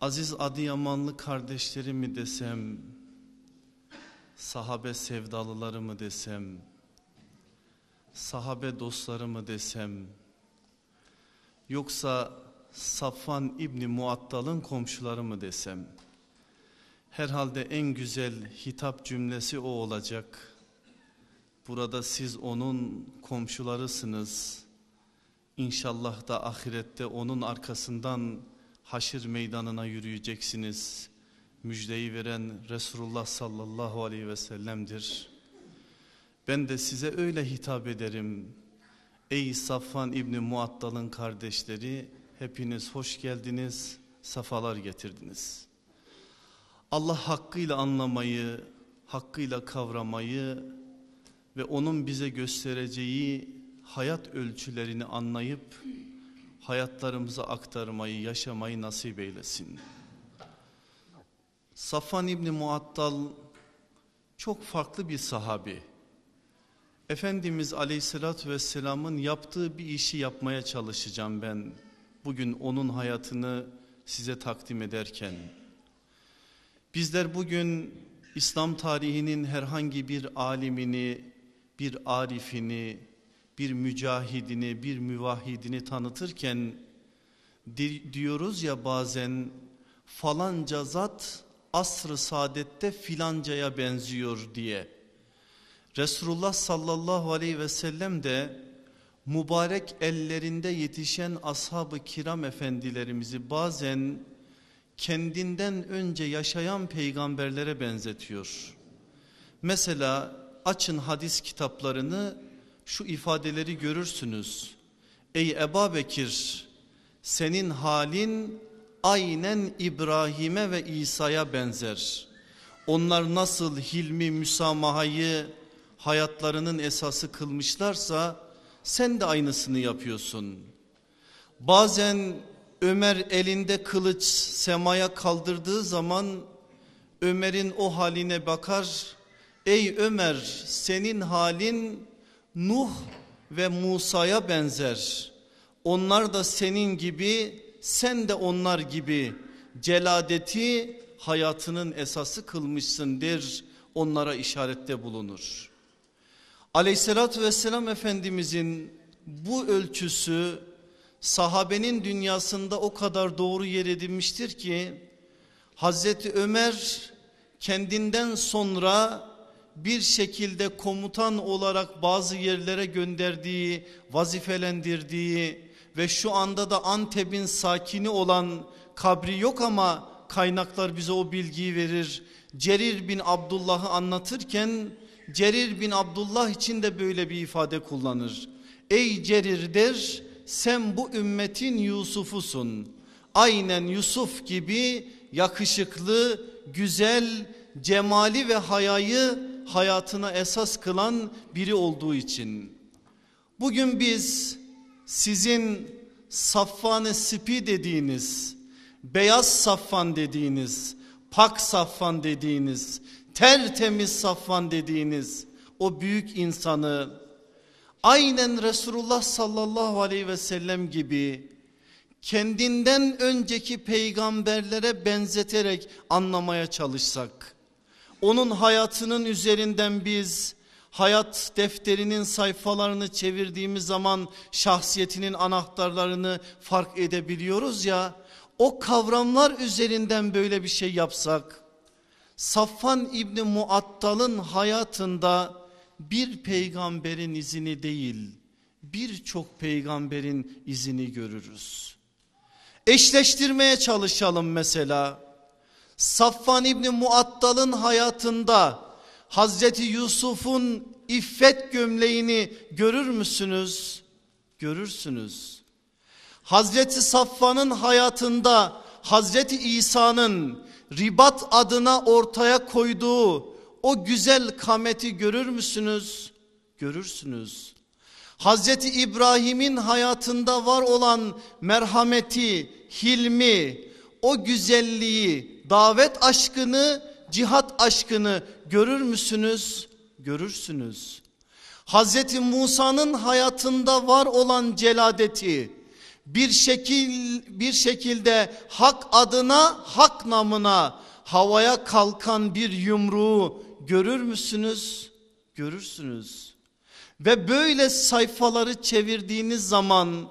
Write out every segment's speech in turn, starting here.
Aziz Adıyamanlı kardeşleri mi desem, sahabe sevdalıları mı desem, sahabe dostları mı desem, yoksa Safvan İbni Muattal'ın komşuları mı desem, herhalde en güzel hitap cümlesi o olacak. Burada siz onun komşularısınız. İnşallah da ahirette onun arkasından haşir meydanına yürüyeceksiniz. Müjdeyi veren Resulullah sallallahu aleyhi ve sellem'dir. Ben de size öyle hitap ederim. Ey Safvan İbni Muattal'ın kardeşleri hepiniz hoş geldiniz, safalar getirdiniz. Allah hakkıyla anlamayı, hakkıyla kavramayı ve onun bize göstereceği hayat ölçülerini anlayıp hayatlarımıza aktarmayı, yaşamayı nasip eylesin. Safan İbni Muattal çok farklı bir sahabi. Efendimiz Aleyhisselatü Vesselam'ın yaptığı bir işi yapmaya çalışacağım ben. Bugün onun hayatını size takdim ederken. Bizler bugün İslam tarihinin herhangi bir alimini, bir arifini, bir mücahidini, bir müvahhidini tanıtırken diyoruz ya bazen falanca zat asr-ı saadette filancaya benziyor diye. Resulullah sallallahu aleyhi ve sellem de mübarek ellerinde yetişen ashab-ı kiram efendilerimizi bazen kendinden önce yaşayan peygamberlere benzetiyor. Mesela açın hadis kitaplarını şu ifadeleri görürsünüz. Ey Eba Bekir senin halin aynen İbrahim'e ve İsa'ya benzer. Onlar nasıl hilmi müsamahayı hayatlarının esası kılmışlarsa sen de aynısını yapıyorsun. Bazen Ömer elinde kılıç semaya kaldırdığı zaman Ömer'in o haline bakar. Ey Ömer senin halin Nuh ve Musa'ya benzer. Onlar da senin gibi sen de onlar gibi celadeti hayatının esası kılmışsındır. Onlara işarette bulunur. Aleyhissalatü vesselam Efendimizin bu ölçüsü sahabenin dünyasında o kadar doğru yer edinmiştir ki Hazreti Ömer kendinden sonra bir şekilde komutan olarak bazı yerlere gönderdiği, vazifelendirdiği ve şu anda da Antep'in sakini olan kabri yok ama kaynaklar bize o bilgiyi verir. Cerir bin Abdullah'ı anlatırken Cerir bin Abdullah için de böyle bir ifade kullanır. Ey Cerir der sen bu ümmetin Yusuf'usun. Aynen Yusuf gibi yakışıklı, güzel, cemali ve hayayı hayatına esas kılan biri olduğu için. Bugün biz sizin saffanı sipi dediğiniz, beyaz saffan dediğiniz, pak saffan dediğiniz, tertemiz saffan dediğiniz o büyük insanı aynen Resulullah sallallahu aleyhi ve sellem gibi kendinden önceki peygamberlere benzeterek anlamaya çalışsak onun hayatının üzerinden biz hayat defterinin sayfalarını çevirdiğimiz zaman şahsiyetinin anahtarlarını fark edebiliyoruz ya o kavramlar üzerinden böyle bir şey yapsak Safvan İbni Muattal'ın hayatında bir peygamberin izini değil birçok peygamberin izini görürüz. Eşleştirmeye çalışalım mesela. Safvan İbni Muattal'ın hayatında Hazreti Yusuf'un iffet gömleğini görür müsünüz? Görürsünüz. Hazreti Safvan'ın hayatında Hazreti İsa'nın ribat adına ortaya koyduğu o güzel kameti görür müsünüz? Görürsünüz. Hazreti İbrahim'in hayatında var olan merhameti, hilmi, o güzelliği, davet aşkını, cihat aşkını görür müsünüz? Görürsünüz. Hazreti Musa'nın hayatında var olan celadeti bir şekil bir şekilde hak adına hak namına havaya kalkan bir yumruğu görür müsünüz? Görürsünüz. Ve böyle sayfaları çevirdiğiniz zaman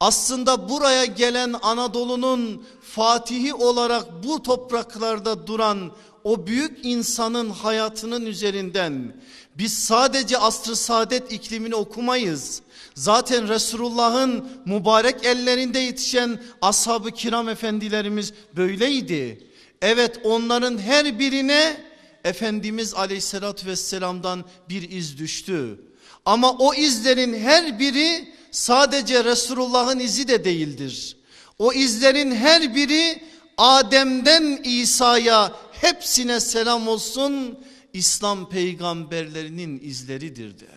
aslında buraya gelen Anadolu'nun fatihi olarak bu topraklarda duran o büyük insanın hayatının üzerinden biz sadece asr-ı saadet iklimini okumayız. Zaten Resulullah'ın mübarek ellerinde yetişen ashab-ı kiram efendilerimiz böyleydi. Evet onların her birine Efendimiz aleyhissalatü vesselam'dan bir iz düştü. Ama o izlerin her biri sadece Resulullah'ın izi de değildir. O izlerin her biri Adem'den İsa'ya hepsine selam olsun İslam peygamberlerinin izleridir de.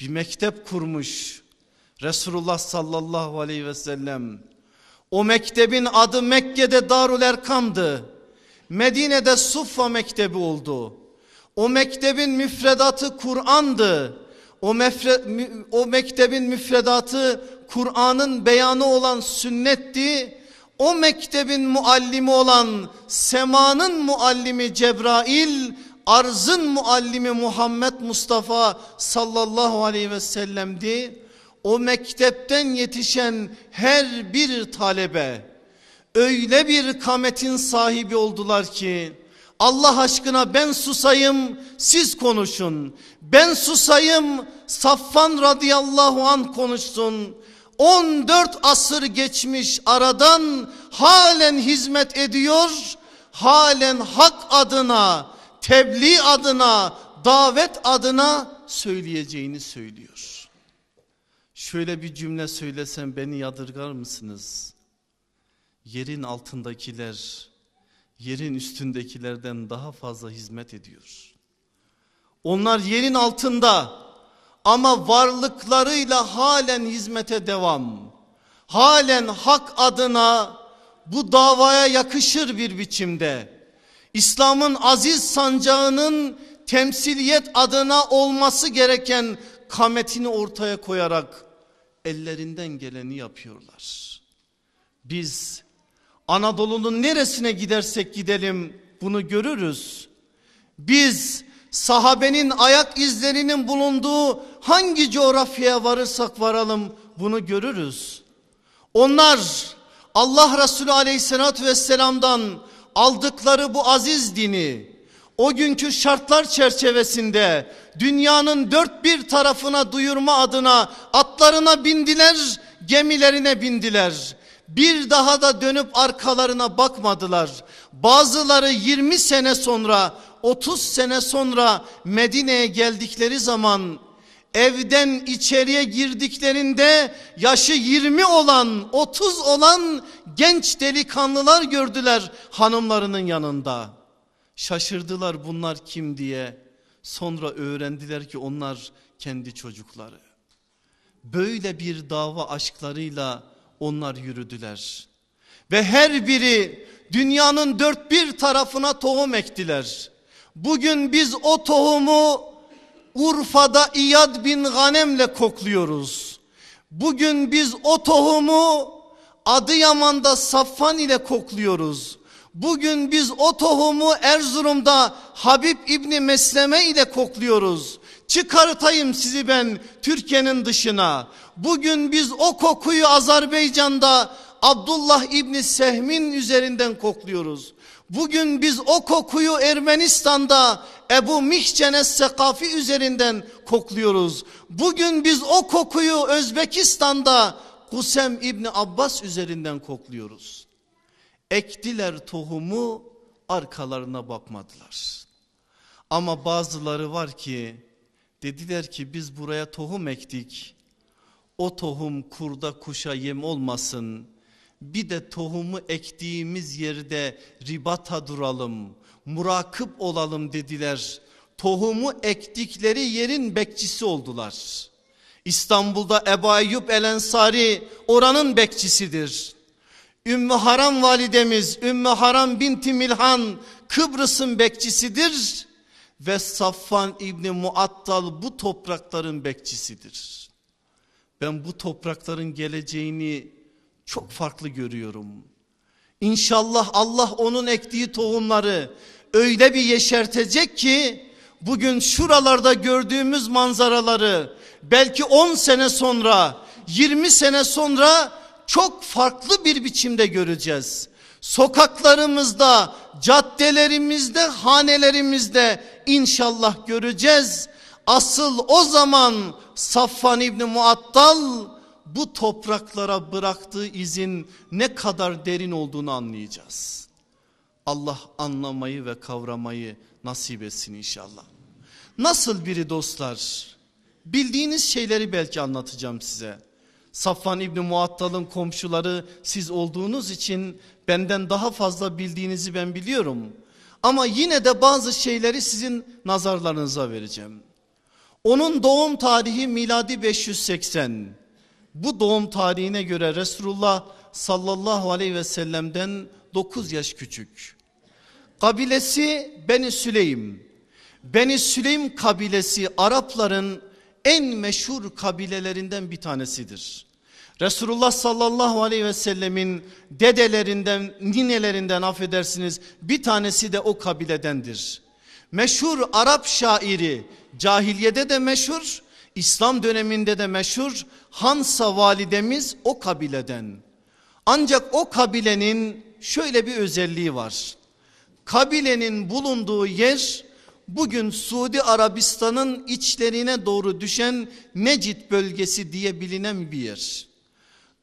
Bir mektep kurmuş Resulullah sallallahu aleyhi ve sellem. O mektebin adı Mekke'de Darul Erkam'dı. Medine'de Suffa Mektebi oldu. O mektebin müfredatı Kur'an'dı. O, mefre, o mektebin müfredatı Kur'an'ın beyanı olan sünnetti. O mektebin muallimi olan semanın muallimi Cebrail, arzın muallimi Muhammed Mustafa sallallahu aleyhi ve sellem'di. O mektepten yetişen her bir talebe öyle bir kametin sahibi oldular ki Allah aşkına ben susayım siz konuşun. Ben susayım Saffan radıyallahu an konuşsun. 14 asır geçmiş aradan halen hizmet ediyor. Halen hak adına, tebliğ adına, davet adına söyleyeceğini söylüyor. Şöyle bir cümle söylesem beni yadırgar mısınız? Yerin altındakiler yerin üstündekilerden daha fazla hizmet ediyor. Onlar yerin altında ama varlıklarıyla halen hizmete devam. Halen hak adına bu davaya yakışır bir biçimde. İslam'ın aziz sancağının temsiliyet adına olması gereken kametini ortaya koyarak ellerinden geleni yapıyorlar. Biz Anadolu'nun neresine gidersek gidelim bunu görürüz. Biz sahabenin ayak izlerinin bulunduğu hangi coğrafyaya varırsak varalım bunu görürüz. Onlar Allah Resulü aleyhissalatü vesselam'dan aldıkları bu aziz dini o günkü şartlar çerçevesinde dünyanın dört bir tarafına duyurma adına atlarına bindiler, gemilerine bindiler bir daha da dönüp arkalarına bakmadılar. Bazıları 20 sene sonra 30 sene sonra Medine'ye geldikleri zaman evden içeriye girdiklerinde yaşı 20 olan 30 olan genç delikanlılar gördüler hanımlarının yanında. Şaşırdılar bunlar kim diye. Sonra öğrendiler ki onlar kendi çocukları. Böyle bir dava aşklarıyla onlar yürüdüler. Ve her biri dünyanın dört bir tarafına tohum ektiler. Bugün biz o tohumu Urfa'da İyad bin Ganem'le kokluyoruz. Bugün biz o tohumu Adıyaman'da Safvan ile kokluyoruz. Bugün biz o tohumu Erzurum'da Habib İbni Mesleme ile kokluyoruz. Çıkartayım sizi ben Türkiye'nin dışına. Bugün biz o kokuyu Azerbaycan'da Abdullah İbni Sehm'in üzerinden kokluyoruz. Bugün biz o kokuyu Ermenistan'da Ebu Mihcenes Sekafi üzerinden kokluyoruz. Bugün biz o kokuyu Özbekistan'da Kusem İbni Abbas üzerinden kokluyoruz. Ektiler tohumu arkalarına bakmadılar. Ama bazıları var ki dediler ki biz buraya tohum ektik o tohum kurda kuşa yem olmasın. Bir de tohumu ektiğimiz yerde ribata duralım, murakip olalım dediler. Tohumu ektikleri yerin bekçisi oldular. İstanbul'da Ebu Eyyub El Ensari oranın bekçisidir. Ümmü Haram validemiz Ümmü Haram binti Milhan Kıbrıs'ın bekçisidir. Ve Safvan İbni Muattal bu toprakların bekçisidir. Ben bu toprakların geleceğini çok farklı görüyorum. İnşallah Allah onun ektiği tohumları öyle bir yeşertecek ki bugün şuralarda gördüğümüz manzaraları belki 10 sene sonra 20 sene sonra çok farklı bir biçimde göreceğiz. Sokaklarımızda, caddelerimizde, hanelerimizde inşallah göreceğiz. Asıl o zaman Safvan İbni Muattal bu topraklara bıraktığı izin ne kadar derin olduğunu anlayacağız. Allah anlamayı ve kavramayı nasip etsin inşallah. Nasıl biri dostlar? Bildiğiniz şeyleri belki anlatacağım size. Safvan İbni Muattal'ın komşuları siz olduğunuz için benden daha fazla bildiğinizi ben biliyorum. Ama yine de bazı şeyleri sizin nazarlarınıza vereceğim. Onun doğum tarihi miladi 580. Bu doğum tarihine göre Resulullah sallallahu aleyhi ve sellem'den 9 yaş küçük. Kabilesi Beni Süleym. Beni Süleym kabilesi Arapların en meşhur kabilelerinden bir tanesidir. Resulullah sallallahu aleyhi ve sellemin dedelerinden, ninelerinden affedersiniz bir tanesi de o kabiledendir. Meşhur Arap şairi, cahiliyede de meşhur, İslam döneminde de meşhur Hansa validemiz o kabileden. Ancak o kabilenin şöyle bir özelliği var. Kabilenin bulunduğu yer bugün Suudi Arabistan'ın içlerine doğru düşen Necid bölgesi diye bilinen bir yer.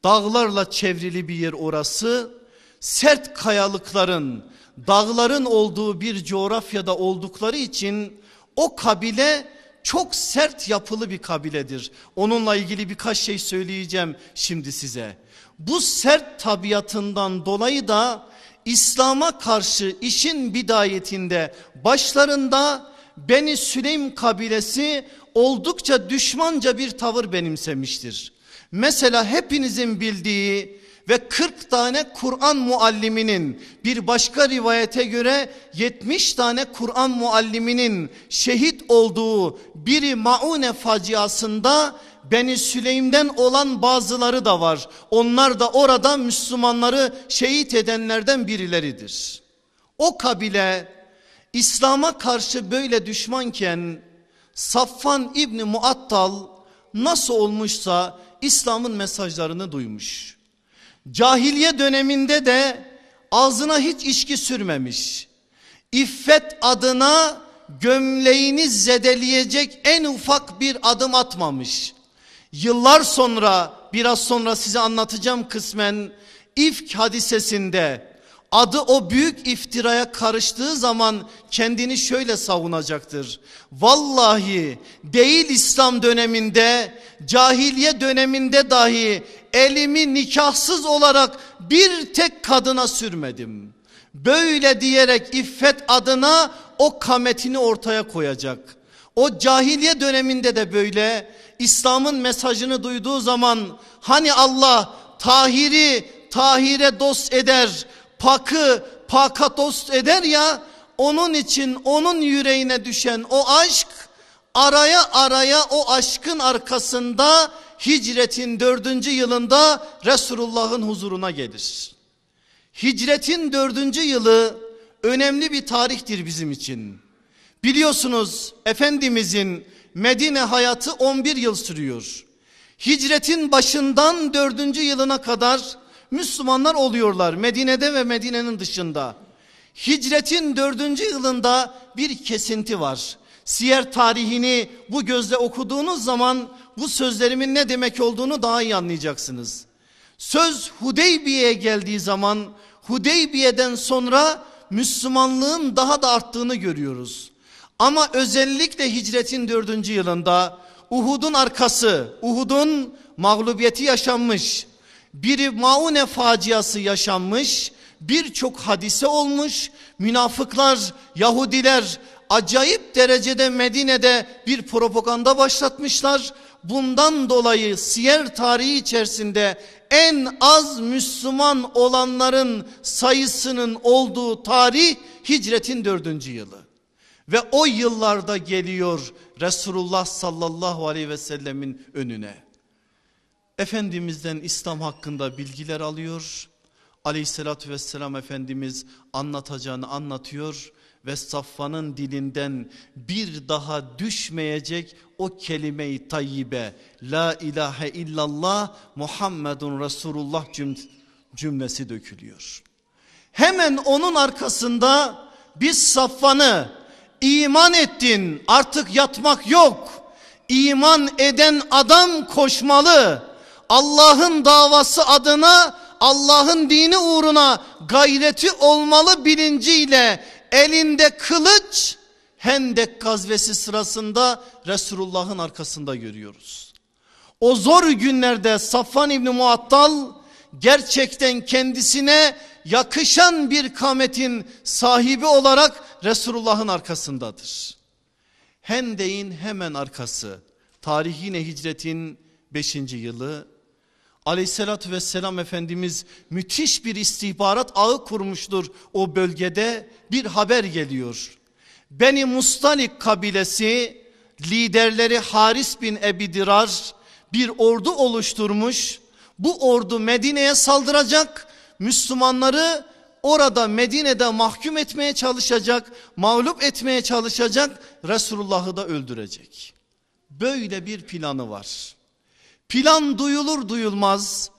Dağlarla çevrili bir yer orası. Sert kayalıkların, dağların olduğu bir coğrafyada oldukları için o kabile çok sert yapılı bir kabiledir. Onunla ilgili birkaç şey söyleyeceğim şimdi size. Bu sert tabiatından dolayı da İslam'a karşı işin bidayetinde başlarında Beni Süleym kabilesi oldukça düşmanca bir tavır benimsemiştir. Mesela hepinizin bildiği ve 40 tane Kur'an mualliminin bir başka rivayete göre 70 tane Kur'an mualliminin şehit olduğu biri Maune faciasında Beni Süleym'den olan bazıları da var. Onlar da orada Müslümanları şehit edenlerden birileridir. O kabile İslam'a karşı böyle düşmanken Safvan İbni Muattal nasıl olmuşsa İslam'ın mesajlarını duymuş. Cahiliye döneminde de ağzına hiç içki sürmemiş. İffet adına gömleğini zedeleyecek en ufak bir adım atmamış. Yıllar sonra biraz sonra size anlatacağım kısmen ifk hadisesinde adı o büyük iftiraya karıştığı zaman kendini şöyle savunacaktır. Vallahi değil İslam döneminde cahiliye döneminde dahi elimi nikahsız olarak bir tek kadına sürmedim. Böyle diyerek iffet adına o kametini ortaya koyacak. O cahiliye döneminde de böyle İslam'ın mesajını duyduğu zaman hani Allah tahiri tahire dost eder, pakı paka dost eder ya onun için onun yüreğine düşen o aşk araya araya o aşkın arkasında hicretin dördüncü yılında Resulullah'ın huzuruna gelir. Hicretin dördüncü yılı önemli bir tarihtir bizim için. Biliyorsunuz Efendimizin Medine hayatı 11 yıl sürüyor. Hicretin başından dördüncü yılına kadar Müslümanlar oluyorlar Medine'de ve Medine'nin dışında. Hicretin dördüncü yılında bir kesinti var. Siyer tarihini bu gözle okuduğunuz zaman bu sözlerimin ne demek olduğunu daha iyi anlayacaksınız. Söz Hudeybiye'ye geldiği zaman Hudeybiye'den sonra Müslümanlığın daha da arttığını görüyoruz. Ama özellikle hicretin dördüncü yılında Uhud'un arkası, Uhud'un mağlubiyeti yaşanmış. Biri Maune faciası yaşanmış. Birçok hadise olmuş. Münafıklar, Yahudiler acayip derecede Medine'de bir propaganda başlatmışlar. Bundan dolayı siyer tarihi içerisinde en az Müslüman olanların sayısının olduğu tarih hicretin dördüncü yılı. Ve o yıllarda geliyor Resulullah sallallahu aleyhi ve sellemin önüne. Efendimizden İslam hakkında bilgiler alıyor. Aleyhissalatü vesselam Efendimiz anlatacağını anlatıyor ve Safvan'ın dilinden bir daha düşmeyecek o kelime-i tayyibe La ilahe illallah Muhammedun Resulullah cümlesi dökülüyor. Hemen onun arkasında biz Safvan'ı iman ettin artık yatmak yok. İman eden adam koşmalı. Allah'ın davası adına Allah'ın dini uğruna gayreti olmalı bilinciyle elinde kılıç Hendek gazvesi sırasında Resulullah'ın arkasında görüyoruz. O zor günlerde Safvan İbni Muattal gerçekten kendisine yakışan bir kametin sahibi olarak Resulullah'ın arkasındadır. Hendek'in hemen arkası tarihine hicretin 5. yılı Aleyhissalatü vesselam Efendimiz müthiş bir istihbarat ağı kurmuştur o bölgede bir haber geliyor. Beni Mustalik kabilesi liderleri Haris bin Ebidirar bir ordu oluşturmuş. Bu ordu Medine'ye saldıracak Müslümanları orada Medine'de mahkum etmeye çalışacak, mağlup etmeye çalışacak, Resulullah'ı da öldürecek. Böyle bir planı var. Plan duyulur duyulmaz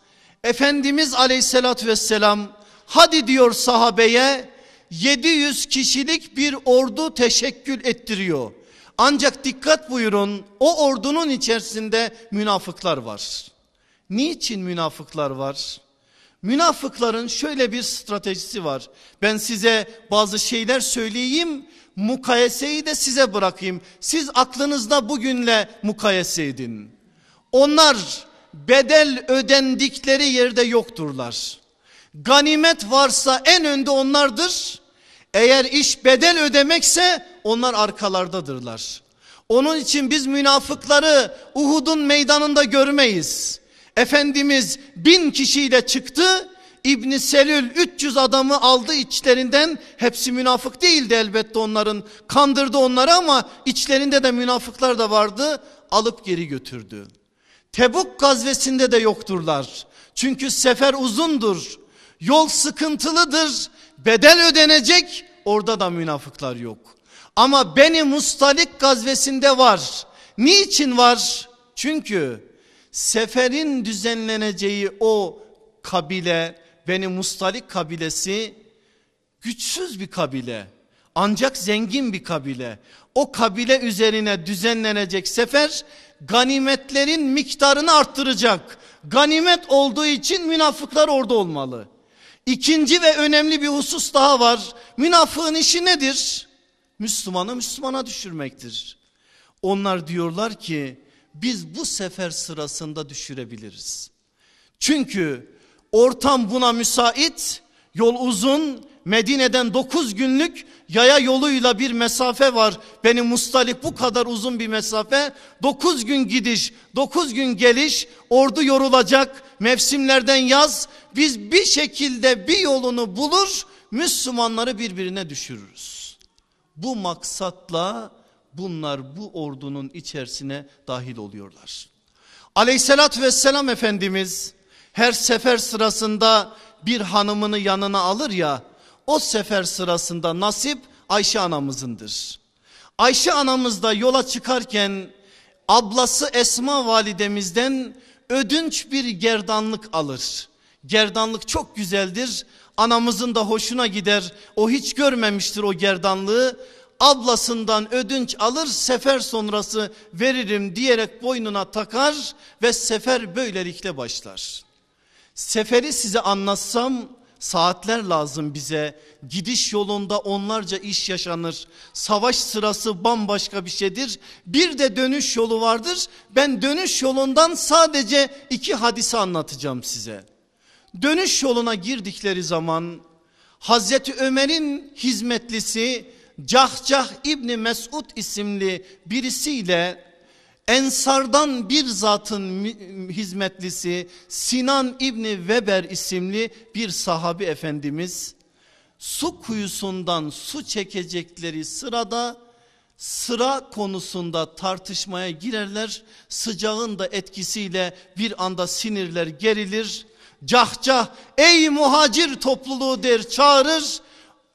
Efendimiz aleyhissalatü vesselam hadi diyor sahabeye 700 kişilik bir ordu teşekkül ettiriyor. Ancak dikkat buyurun o ordunun içerisinde münafıklar var. Niçin münafıklar var? Münafıkların şöyle bir stratejisi var. Ben size bazı şeyler söyleyeyim. Mukayeseyi de size bırakayım. Siz aklınızda bugünle mukayese edin. Onlar bedel ödendikleri yerde yokturlar. Ganimet varsa en önde onlardır. Eğer iş bedel ödemekse onlar arkalardadırlar. Onun için biz münafıkları Uhud'un meydanında görmeyiz. Efendimiz bin kişiyle çıktı. İbni Selül 300 adamı aldı içlerinden. Hepsi münafık değildi elbette onların. Kandırdı onları ama içlerinde de münafıklar da vardı. Alıp geri götürdü. Tebuk gazvesinde de yokturlar. Çünkü sefer uzundur. Yol sıkıntılıdır. Bedel ödenecek. Orada da münafıklar yok. Ama Beni Mustalik gazvesinde var. Niçin var? Çünkü seferin düzenleneceği o kabile Beni Mustalik kabilesi güçsüz bir kabile. Ancak zengin bir kabile. O kabile üzerine düzenlenecek sefer ganimetlerin miktarını arttıracak. Ganimet olduğu için münafıklar orada olmalı. İkinci ve önemli bir husus daha var. Münafığın işi nedir? Müslümanı Müslümana düşürmektir. Onlar diyorlar ki biz bu sefer sırasında düşürebiliriz. Çünkü ortam buna müsait, yol uzun, Medine'den 9 günlük yaya yoluyla bir mesafe var. Benim Mustalik bu kadar uzun bir mesafe. 9 gün gidiş, 9 gün geliş, ordu yorulacak. Mevsimlerden yaz. Biz bir şekilde bir yolunu bulur, Müslümanları birbirine düşürürüz. Bu maksatla bunlar bu ordunun içerisine dahil oluyorlar. Aleyhissalatü vesselam Efendimiz her sefer sırasında bir hanımını yanına alır ya o sefer sırasında nasip Ayşe anamızındır. Ayşe anamız da yola çıkarken ablası Esma validemizden ödünç bir gerdanlık alır. Gerdanlık çok güzeldir. Anamızın da hoşuna gider. O hiç görmemiştir o gerdanlığı. Ablasından ödünç alır sefer sonrası veririm diyerek boynuna takar ve sefer böylelikle başlar. Seferi size anlatsam Saatler lazım bize. Gidiş yolunda onlarca iş yaşanır. Savaş sırası bambaşka bir şeydir. Bir de dönüş yolu vardır. Ben dönüş yolundan sadece iki hadisi anlatacağım size. Dönüş yoluna girdikleri zaman Hazreti Ömer'in hizmetlisi Cahcah İbni Mesud isimli birisiyle Ensardan bir zatın hizmetlisi Sinan İbni Weber isimli bir sahabi efendimiz su kuyusundan su çekecekleri sırada sıra konusunda tartışmaya girerler. Sıcağın da etkisiyle bir anda sinirler gerilir. Cahcah ey muhacir topluluğu der çağırır.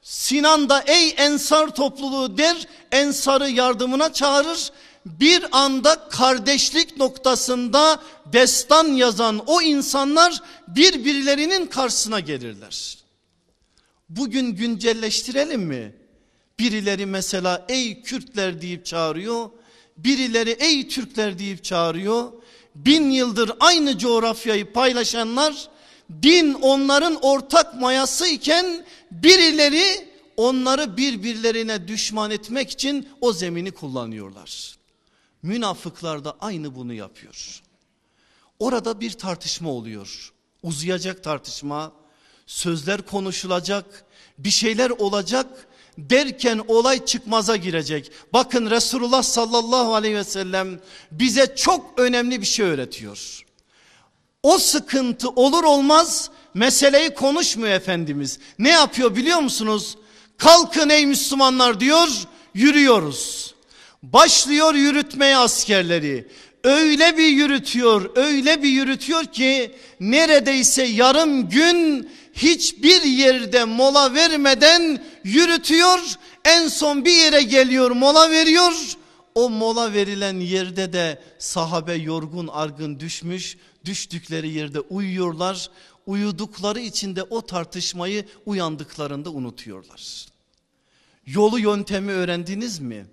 Sinan da ey ensar topluluğu der ensarı yardımına çağırır. Bir anda kardeşlik noktasında destan yazan o insanlar birbirlerinin karşısına gelirler. Bugün güncelleştirelim mi? Birileri mesela ey Kürtler deyip çağırıyor. Birileri ey Türkler deyip çağırıyor. Bin yıldır aynı coğrafyayı paylaşanlar din onların ortak mayası iken birileri onları birbirlerine düşman etmek için o zemini kullanıyorlar. Münafıklar da aynı bunu yapıyor. Orada bir tartışma oluyor. Uzayacak tartışma, sözler konuşulacak, bir şeyler olacak derken olay çıkmaza girecek. Bakın Resulullah sallallahu aleyhi ve sellem bize çok önemli bir şey öğretiyor. O sıkıntı olur olmaz meseleyi konuşmuyor Efendimiz. Ne yapıyor biliyor musunuz? Kalkın ey Müslümanlar diyor yürüyoruz. Başlıyor yürütmeye askerleri. Öyle bir yürütüyor öyle bir yürütüyor ki neredeyse yarım gün hiçbir yerde mola vermeden yürütüyor. En son bir yere geliyor mola veriyor. O mola verilen yerde de sahabe yorgun argın düşmüş. Düştükleri yerde uyuyorlar. Uyudukları içinde o tartışmayı uyandıklarında unutuyorlar. Yolu yöntemi öğrendiniz mi?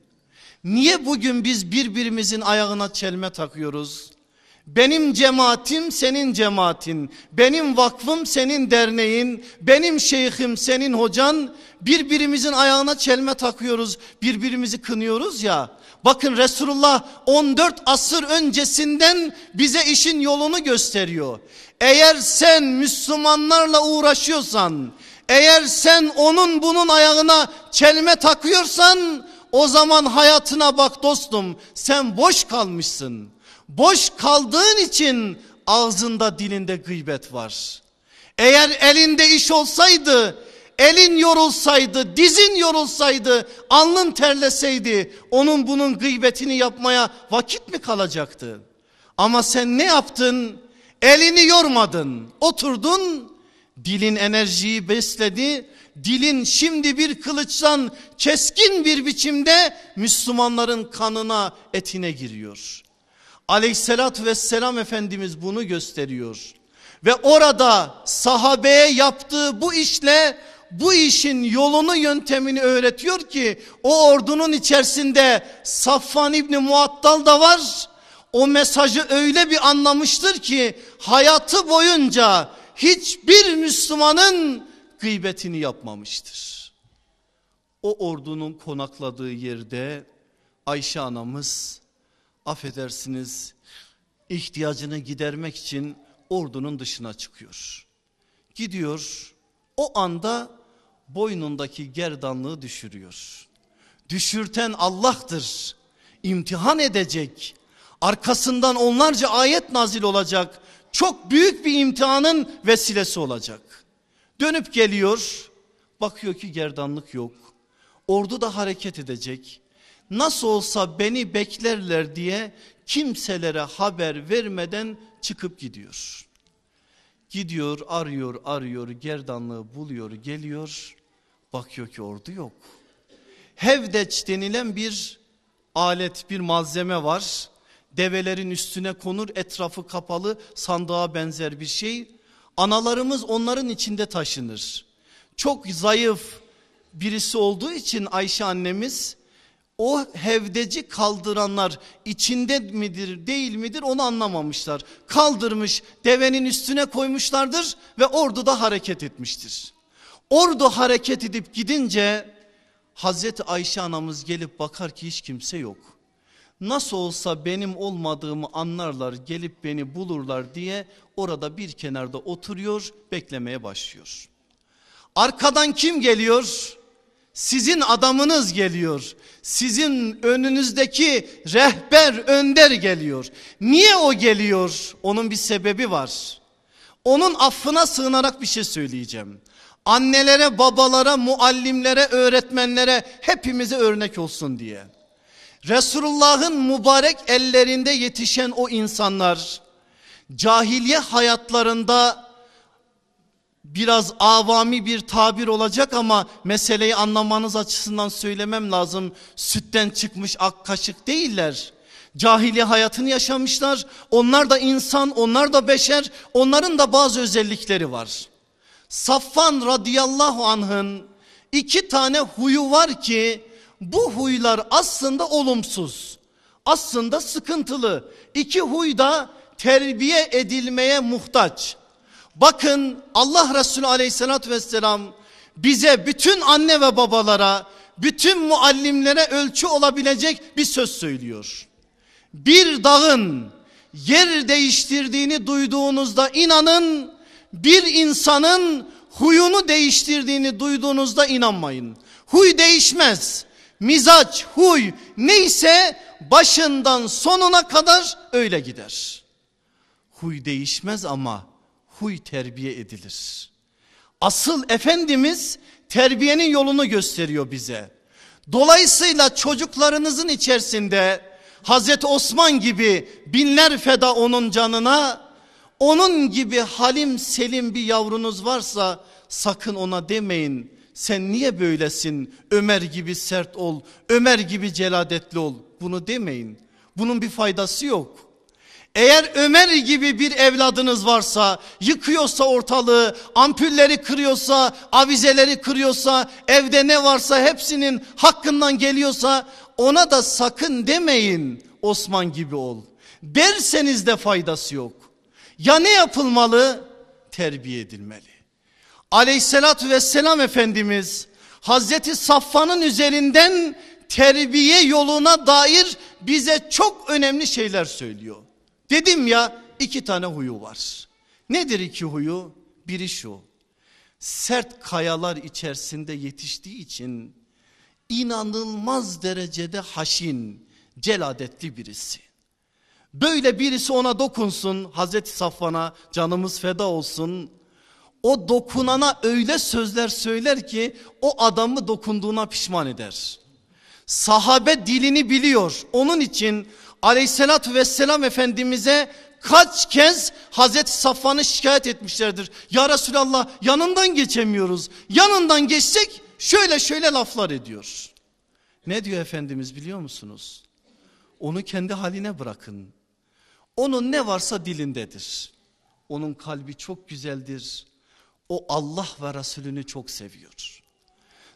Niye bugün biz birbirimizin ayağına çelme takıyoruz? Benim cemaatim senin cemaatin, benim vakfım senin derneğin, benim şeyhim senin hocan. Birbirimizin ayağına çelme takıyoruz, birbirimizi kınıyoruz ya. Bakın Resulullah 14 asır öncesinden bize işin yolunu gösteriyor. Eğer sen Müslümanlarla uğraşıyorsan, eğer sen onun bunun ayağına çelme takıyorsan o zaman hayatına bak dostum sen boş kalmışsın. Boş kaldığın için ağzında dilinde gıybet var. Eğer elinde iş olsaydı, elin yorulsaydı, dizin yorulsaydı, alnın terleseydi onun bunun gıybetini yapmaya vakit mi kalacaktı? Ama sen ne yaptın? Elini yormadın, oturdun, dilin enerjiyi besledi, dilin şimdi bir kılıçtan keskin bir biçimde Müslümanların kanına etine giriyor. Aleyhissalatü vesselam Efendimiz bunu gösteriyor. Ve orada sahabeye yaptığı bu işle bu işin yolunu yöntemini öğretiyor ki o ordunun içerisinde Safvan İbni Muattal da var. O mesajı öyle bir anlamıştır ki hayatı boyunca hiçbir Müslümanın gıybetini yapmamıştır. O ordunun konakladığı yerde Ayşe anamız affedersiniz ihtiyacını gidermek için ordunun dışına çıkıyor. Gidiyor o anda boynundaki gerdanlığı düşürüyor. Düşürten Allah'tır. İmtihan edecek. Arkasından onlarca ayet nazil olacak. Çok büyük bir imtihanın vesilesi olacak. Dönüp geliyor. Bakıyor ki gerdanlık yok. Ordu da hareket edecek nasıl olsa beni beklerler diye kimselere haber vermeden çıkıp gidiyor. Gidiyor arıyor arıyor gerdanlığı buluyor geliyor bakıyor ki ordu yok. Hevdeç denilen bir alet bir malzeme var. Develerin üstüne konur etrafı kapalı sandığa benzer bir şey. Analarımız onların içinde taşınır. Çok zayıf birisi olduğu için Ayşe annemiz o hevdeci kaldıranlar içinde midir değil midir onu anlamamışlar. Kaldırmış devenin üstüne koymuşlardır ve ordu da hareket etmiştir. Ordu hareket edip gidince Hazreti Ayşe anamız gelip bakar ki hiç kimse yok. Nasıl olsa benim olmadığımı anlarlar gelip beni bulurlar diye orada bir kenarda oturuyor beklemeye başlıyor. Arkadan kim geliyor? Sizin adamınız geliyor. Sizin önünüzdeki rehber önder geliyor. Niye o geliyor? Onun bir sebebi var. Onun affına sığınarak bir şey söyleyeceğim. Annelere, babalara, muallimlere, öğretmenlere hepimize örnek olsun diye. Resulullah'ın mübarek ellerinde yetişen o insanlar cahiliye hayatlarında biraz avami bir tabir olacak ama meseleyi anlamanız açısından söylemem lazım. Sütten çıkmış ak kaşık değiller. Cahiliye hayatını yaşamışlar. Onlar da insan, onlar da beşer. Onların da bazı özellikleri var. Safvan radıyallahu anh'ın iki tane huyu var ki bu huylar aslında olumsuz. Aslında sıkıntılı. İki huy da terbiye edilmeye muhtaç. Bakın Allah Resulü aleyhissalatü vesselam bize bütün anne ve babalara, bütün muallimlere ölçü olabilecek bir söz söylüyor. Bir dağın yer değiştirdiğini duyduğunuzda inanın, bir insanın huyunu değiştirdiğini duyduğunuzda inanmayın. Huy değişmez. Mizaç, huy neyse başından sonuna kadar öyle gider. Huy değişmez ama huy terbiye edilir. Asıl Efendimiz terbiyenin yolunu gösteriyor bize. Dolayısıyla çocuklarınızın içerisinde Hazreti Osman gibi binler feda onun canına, onun gibi halim selim bir yavrunuz varsa sakın ona demeyin. Sen niye böylesin? Ömer gibi sert ol, Ömer gibi celadetli ol. Bunu demeyin. Bunun bir faydası yok. Eğer Ömer gibi bir evladınız varsa, yıkıyorsa ortalığı, ampulleri kırıyorsa, avizeleri kırıyorsa, evde ne varsa hepsinin hakkından geliyorsa ona da sakın demeyin Osman gibi ol. Derseniz de faydası yok. Ya ne yapılmalı? Terbiye edilmeli. Aleyhissalatü vesselam Efendimiz Hazreti Safvan'ın üzerinden terbiye yoluna dair bize çok önemli şeyler söylüyor. Dedim ya iki tane huyu var. Nedir iki huyu? Biri şu. Sert kayalar içerisinde yetiştiği için inanılmaz derecede haşin, celadetli birisi. Böyle birisi ona dokunsun Hazreti Safvan'a canımız feda olsun. O dokunana öyle sözler söyler ki o adamı dokunduğuna pişman eder. Sahabe dilini biliyor. Onun için aleyhissalatü vesselam efendimize kaç kez Hazreti Safvan'ı şikayet etmişlerdir. Ya Resulallah yanından geçemiyoruz. Yanından geçsek şöyle şöyle laflar ediyor. Ne diyor Efendimiz biliyor musunuz? Onu kendi haline bırakın. Onun ne varsa dilindedir. Onun kalbi çok güzeldir. O Allah ve Resulünü çok seviyor.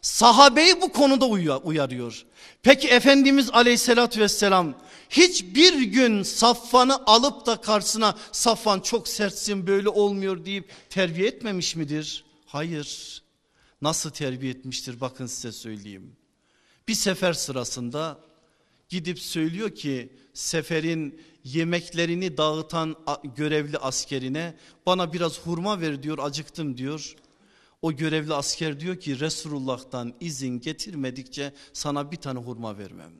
Sahabeyi bu konuda uyarıyor. Peki Efendimiz aleyhissalatü vesselam hiçbir gün Safvan'ı alıp da karşısına Safvan çok sertsin böyle olmuyor deyip terbiye etmemiş midir? Hayır. Nasıl terbiye etmiştir bakın size söyleyeyim. Bir sefer sırasında gidip söylüyor ki seferin yemeklerini dağıtan görevli askerine bana biraz hurma ver diyor acıktım diyor. O görevli asker diyor ki Resulullah'tan izin getirmedikçe sana bir tane hurma vermem.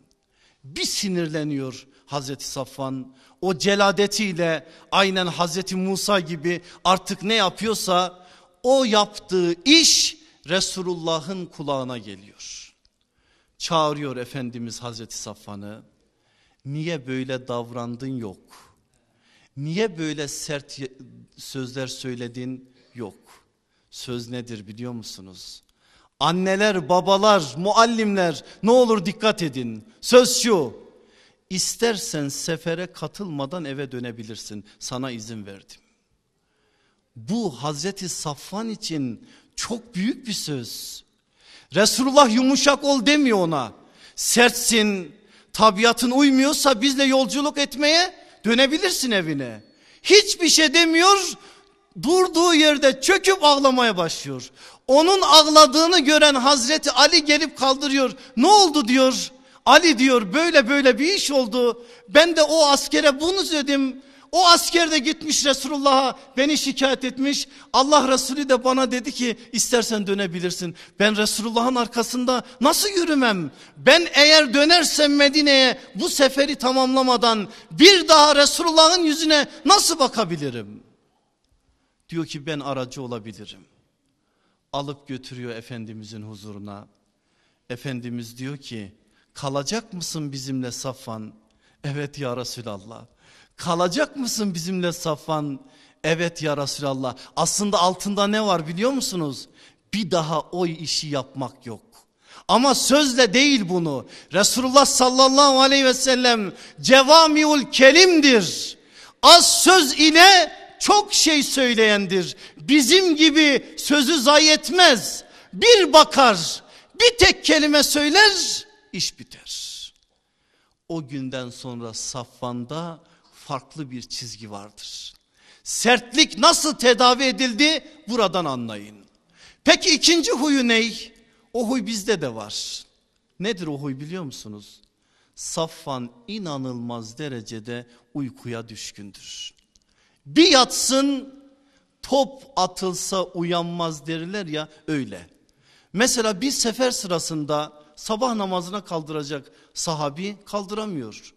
Bir sinirleniyor Hazreti Safvan o celadetiyle aynen Hazreti Musa gibi artık ne yapıyorsa o yaptığı iş Resulullah'ın kulağına geliyor. Çağırıyor Efendimiz Hazreti Safvan'ı niye böyle davrandın yok. Niye böyle sert sözler söyledin yok. Söz nedir biliyor musunuz? Anneler, babalar, muallimler ne olur dikkat edin. Söz şu. İstersen sefere katılmadan eve dönebilirsin. Sana izin verdim. Bu Hazreti Safvan için çok büyük bir söz. Resulullah yumuşak ol demiyor ona. Sertsin, tabiatın uymuyorsa bizle yolculuk etmeye dönebilirsin evine. Hiçbir şey demiyor durduğu yerde çöküp ağlamaya başlıyor. Onun ağladığını gören Hazreti Ali gelip kaldırıyor. Ne oldu diyor. Ali diyor böyle böyle bir iş oldu. Ben de o askere bunu söyledim. O asker de gitmiş Resulullah'a beni şikayet etmiş. Allah Resulü de bana dedi ki istersen dönebilirsin. Ben Resulullah'ın arkasında nasıl yürümem? Ben eğer dönersem Medine'ye bu seferi tamamlamadan bir daha Resulullah'ın yüzüne nasıl bakabilirim? Diyor ki ben aracı olabilirim. Alıp götürüyor Efendimizin huzuruna. Efendimiz diyor ki kalacak mısın bizimle Safvan? Evet ya Resulallah. Kalacak mısın bizimle Safvan? Evet ya Resulallah. Aslında altında ne var biliyor musunuz? Bir daha o işi yapmak yok. Ama sözle değil bunu. Resulullah sallallahu aleyhi ve sellem cevamiul kelimdir. Az söz ile çok şey söyleyendir. Bizim gibi sözü zayi etmez. Bir bakar, bir tek kelime söyler, iş biter. O günden sonra Safvan'da farklı bir çizgi vardır. Sertlik nasıl tedavi edildi buradan anlayın. Peki ikinci huyu ney? O huy bizde de var. Nedir o huy biliyor musunuz? Safvan inanılmaz derecede uykuya düşkündür. Bir yatsın top atılsa uyanmaz derler ya öyle. Mesela bir sefer sırasında sabah namazına kaldıracak sahabi kaldıramıyor.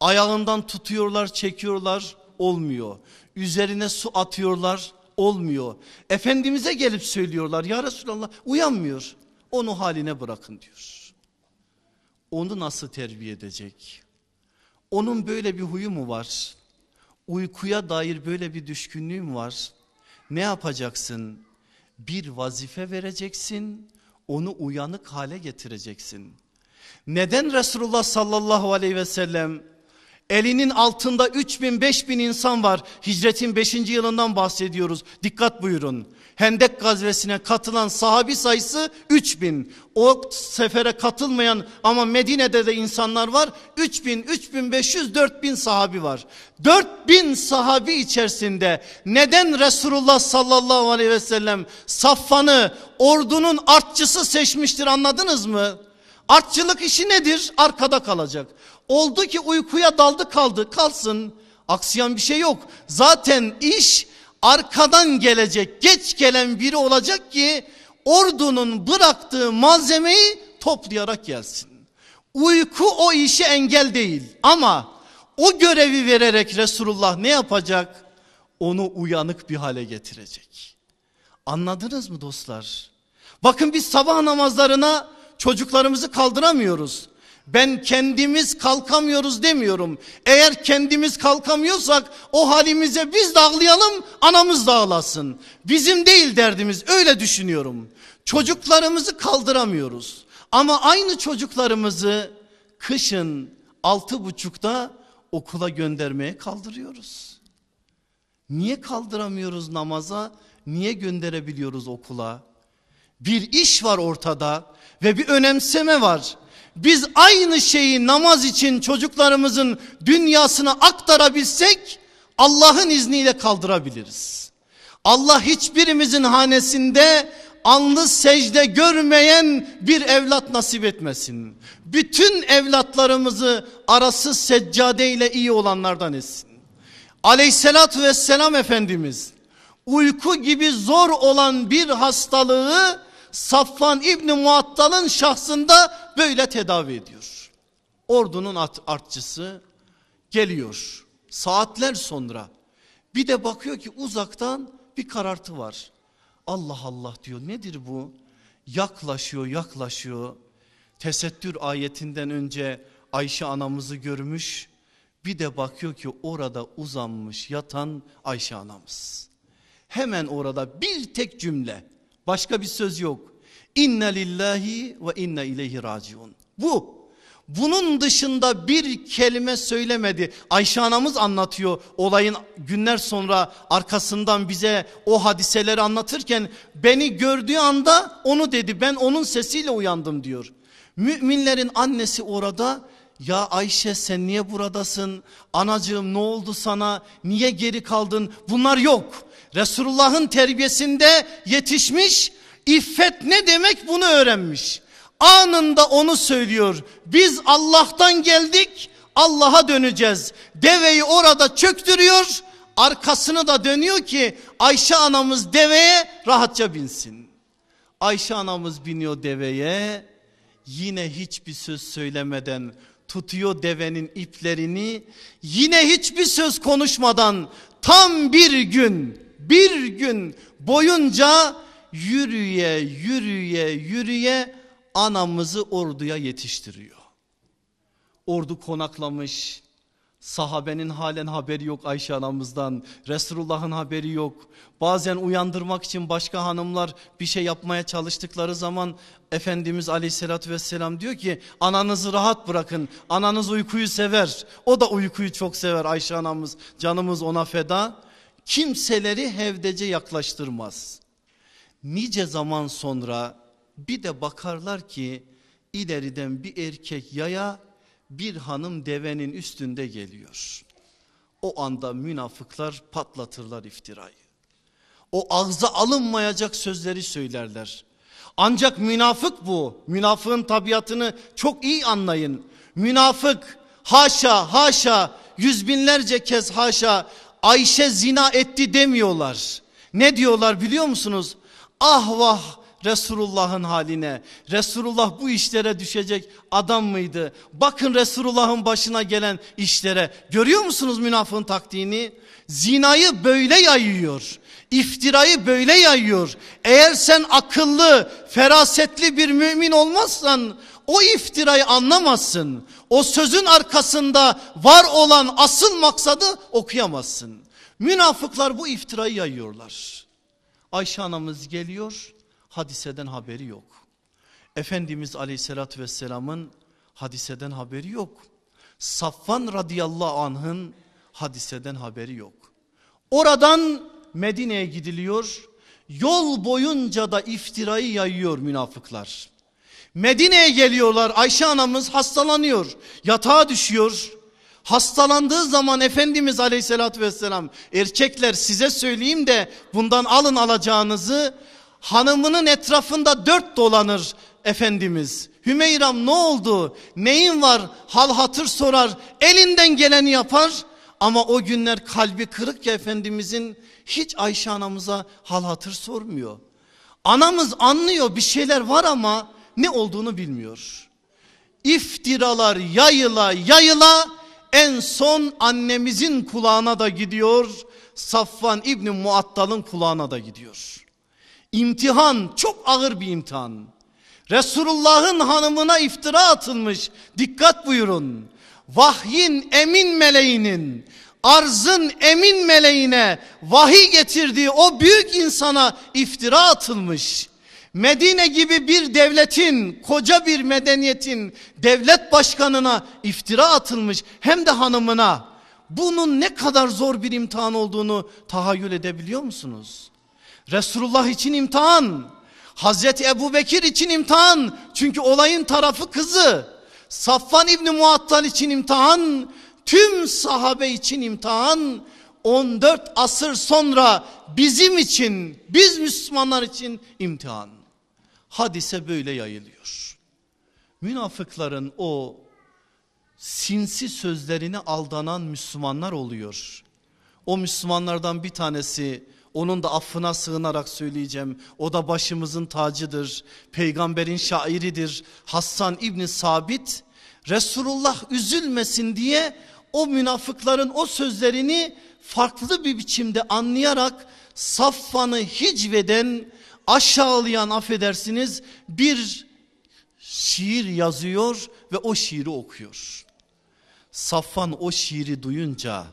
Ayağından tutuyorlar çekiyorlar olmuyor. Üzerine su atıyorlar olmuyor. Efendimiz'e gelip söylüyorlar ya Resulallah uyanmıyor. Onu haline bırakın diyor. Onu nasıl terbiye edecek? Onun böyle bir huyu mu var? Uykuya dair böyle bir düşkünlüğüm var. Ne yapacaksın? Bir vazife vereceksin, onu uyanık hale getireceksin. Neden Resulullah sallallahu aleyhi ve sellem elinin altında 3000 5000 insan var. Hicretin 5. yılından bahsediyoruz. Dikkat buyurun. Hendek gazvesine katılan sahabi sayısı 3000. O sefere katılmayan ama Medine'de de insanlar var. 3000, 3500, 4000 sahabi var. 4000 sahabi içerisinde neden Resulullah sallallahu aleyhi ve sellem Saffan'ı ordunun artçısı seçmiştir anladınız mı? Artçılık işi nedir? Arkada kalacak. Oldu ki uykuya daldı kaldı kalsın. Aksayan bir şey yok. Zaten iş arkadan gelecek geç gelen biri olacak ki ordunun bıraktığı malzemeyi toplayarak gelsin. Uyku o işe engel değil ama o görevi vererek Resulullah ne yapacak? Onu uyanık bir hale getirecek. Anladınız mı dostlar? Bakın biz sabah namazlarına çocuklarımızı kaldıramıyoruz. Ben kendimiz kalkamıyoruz demiyorum. Eğer kendimiz kalkamıyorsak o halimize biz de ağlayalım anamız da ağlasın. Bizim değil derdimiz öyle düşünüyorum. Çocuklarımızı kaldıramıyoruz. Ama aynı çocuklarımızı kışın altı buçukta okula göndermeye kaldırıyoruz. Niye kaldıramıyoruz namaza? Niye gönderebiliyoruz okula? Bir iş var ortada ve bir önemseme var. Biz aynı şeyi namaz için çocuklarımızın dünyasına aktarabilsek Allah'ın izniyle kaldırabiliriz. Allah hiçbirimizin hanesinde anlı secde görmeyen bir evlat nasip etmesin. Bütün evlatlarımızı arası seccade ile iyi olanlardan etsin. Aleyhissalatü vesselam Efendimiz uyku gibi zor olan bir hastalığı Safvan İbni Muattal'ın şahsında böyle tedavi ediyor. Ordunun at, artçısı geliyor saatler sonra bir de bakıyor ki uzaktan bir karartı var. Allah Allah diyor nedir bu? Yaklaşıyor yaklaşıyor. Tesettür ayetinden önce Ayşe anamızı görmüş. Bir de bakıyor ki orada uzanmış yatan Ayşe anamız. Hemen orada bir tek cümle başka bir söz yok. İnna lillahi ve inna ileyhi raciun. Bu. Bunun dışında bir kelime söylemedi. Ayşe anamız anlatıyor olayın günler sonra arkasından bize o hadiseleri anlatırken beni gördüğü anda onu dedi ben onun sesiyle uyandım diyor. Müminlerin annesi orada ya Ayşe sen niye buradasın? Anacığım ne oldu sana? Niye geri kaldın? Bunlar yok. Resulullah'ın terbiyesinde yetişmiş İffet ne demek bunu öğrenmiş. Anında onu söylüyor. Biz Allah'tan geldik Allah'a döneceğiz. Deveyi orada çöktürüyor. Arkasını da dönüyor ki Ayşe anamız deveye rahatça binsin. Ayşe anamız biniyor deveye. Yine hiçbir söz söylemeden tutuyor devenin iplerini. Yine hiçbir söz konuşmadan tam bir gün bir gün boyunca yürüye yürüye yürüye anamızı orduya yetiştiriyor. ordu konaklamış. Sahabenin halen haberi yok Ayşe anamızdan. Resulullah'ın haberi yok. Bazen uyandırmak için başka hanımlar bir şey yapmaya çalıştıkları zaman Efendimiz aleyhissalatü vesselam diyor ki ananızı rahat bırakın. Ananız uykuyu sever. O da uykuyu çok sever Ayşe anamız. Canımız ona feda. Kimseleri hevdece yaklaştırmaz. Nice zaman sonra bir de bakarlar ki ileriden bir erkek yaya bir hanım devenin üstünde geliyor. O anda münafıklar patlatırlar iftirayı. O ağza alınmayacak sözleri söylerler. Ancak münafık bu. Münafığın tabiatını çok iyi anlayın. Münafık haşa haşa yüz binlerce kez haşa Ayşe zina etti demiyorlar. Ne diyorlar biliyor musunuz? Ah vah Resulullah'ın haline. Resulullah bu işlere düşecek adam mıydı? Bakın Resulullah'ın başına gelen işlere. Görüyor musunuz münafığın taktiğini? Zinayı böyle yayıyor. İftirayı böyle yayıyor. Eğer sen akıllı, ferasetli bir mümin olmazsan o iftirayı anlamazsın. O sözün arkasında var olan asıl maksadı okuyamazsın. Münafıklar bu iftirayı yayıyorlar. Ayşe anamız geliyor hadiseden haberi yok. Efendimiz aleyhissalatü vesselamın hadiseden haberi yok. Safvan radıyallahu anh'ın hadiseden haberi yok. Oradan Medine'ye gidiliyor. Yol boyunca da iftirayı yayıyor münafıklar. Medine'ye geliyorlar Ayşe anamız hastalanıyor. Yatağa düşüyor. Hastalandığı zaman Efendimiz aleyhissalatü vesselam erkekler size söyleyeyim de bundan alın alacağınızı hanımının etrafında dört dolanır Efendimiz. Hümeyram ne oldu? Neyin var? Hal hatır sorar. Elinden geleni yapar. Ama o günler kalbi kırık ya Efendimizin hiç Ayşe anamıza hal hatır sormuyor. Anamız anlıyor bir şeyler var ama ne olduğunu bilmiyor. İftiralar yayıla yayıla en son annemizin kulağına da gidiyor. Safvan İbni Muattal'ın kulağına da gidiyor. İmtihan çok ağır bir imtihan. Resulullah'ın hanımına iftira atılmış. Dikkat buyurun. Vahyin emin meleğinin arzın emin meleğine vahiy getirdiği o büyük insana iftira atılmış. Medine gibi bir devletin, koca bir medeniyetin devlet başkanına iftira atılmış hem de hanımına. Bunun ne kadar zor bir imtihan olduğunu tahayyül edebiliyor musunuz? Resulullah için imtihan. Hazreti Ebu Bekir için imtihan. Çünkü olayın tarafı kızı. Safvan İbni Muattal için imtihan. Tüm sahabe için imtihan. 14 asır sonra bizim için, biz Müslümanlar için imtihan. Hadise böyle yayılıyor. Münafıkların o sinsi sözlerine aldanan Müslümanlar oluyor. O Müslümanlardan bir tanesi onun da affına sığınarak söyleyeceğim. O da başımızın tacıdır. Peygamberin şairidir. Hassan İbni Sabit Resulullah üzülmesin diye o münafıkların o sözlerini farklı bir biçimde anlayarak Safvan'ı hicveden aşağılayan affedersiniz bir şiir yazıyor ve o şiiri okuyor. Safvan o şiiri duyunca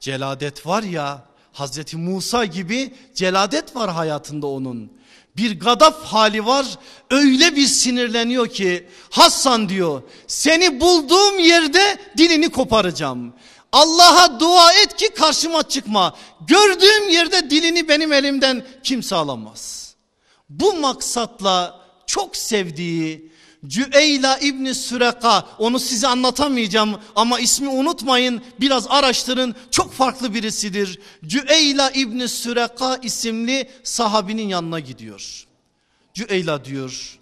celadet var ya Hazreti Musa gibi celadet var hayatında onun. Bir gadaf hali var öyle bir sinirleniyor ki Hasan diyor seni bulduğum yerde dilini koparacağım. Allah'a dua et ki karşıma çıkma. Gördüğüm yerde dilini benim elimden kimse alamaz. Bu maksatla çok sevdiği Cüeyla İbni Süreka onu size anlatamayacağım ama ismi unutmayın biraz araştırın çok farklı birisidir. Cüeyla İbni Süreka isimli sahabinin yanına gidiyor. Cüeyla diyor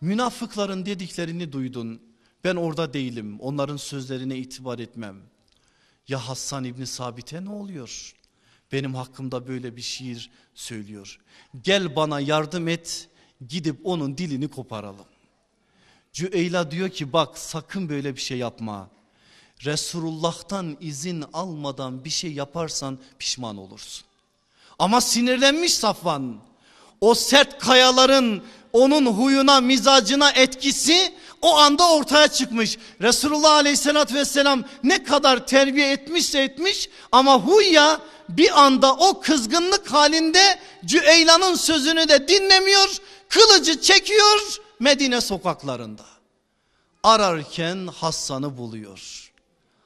münafıkların dediklerini duydun ben orada değilim onların sözlerine itibar etmem. Ya Hassan İbni Sabit'e ne oluyor? Benim hakkımda böyle bir şiir söylüyor. Gel bana yardım et gidip onun dilini koparalım. Cüeyla diyor ki bak sakın böyle bir şey yapma. Resulullah'tan izin almadan bir şey yaparsan pişman olursun. Ama sinirlenmiş Safvan. O sert kayaların onun huyuna mizacına etkisi o anda ortaya çıkmış. Resulullah aleyhissalatü vesselam ne kadar terbiye etmişse etmiş ama Huyya bir anda o kızgınlık halinde Cüeylan'ın sözünü de dinlemiyor. Kılıcı çekiyor Medine sokaklarında. Ararken Hassan'ı buluyor.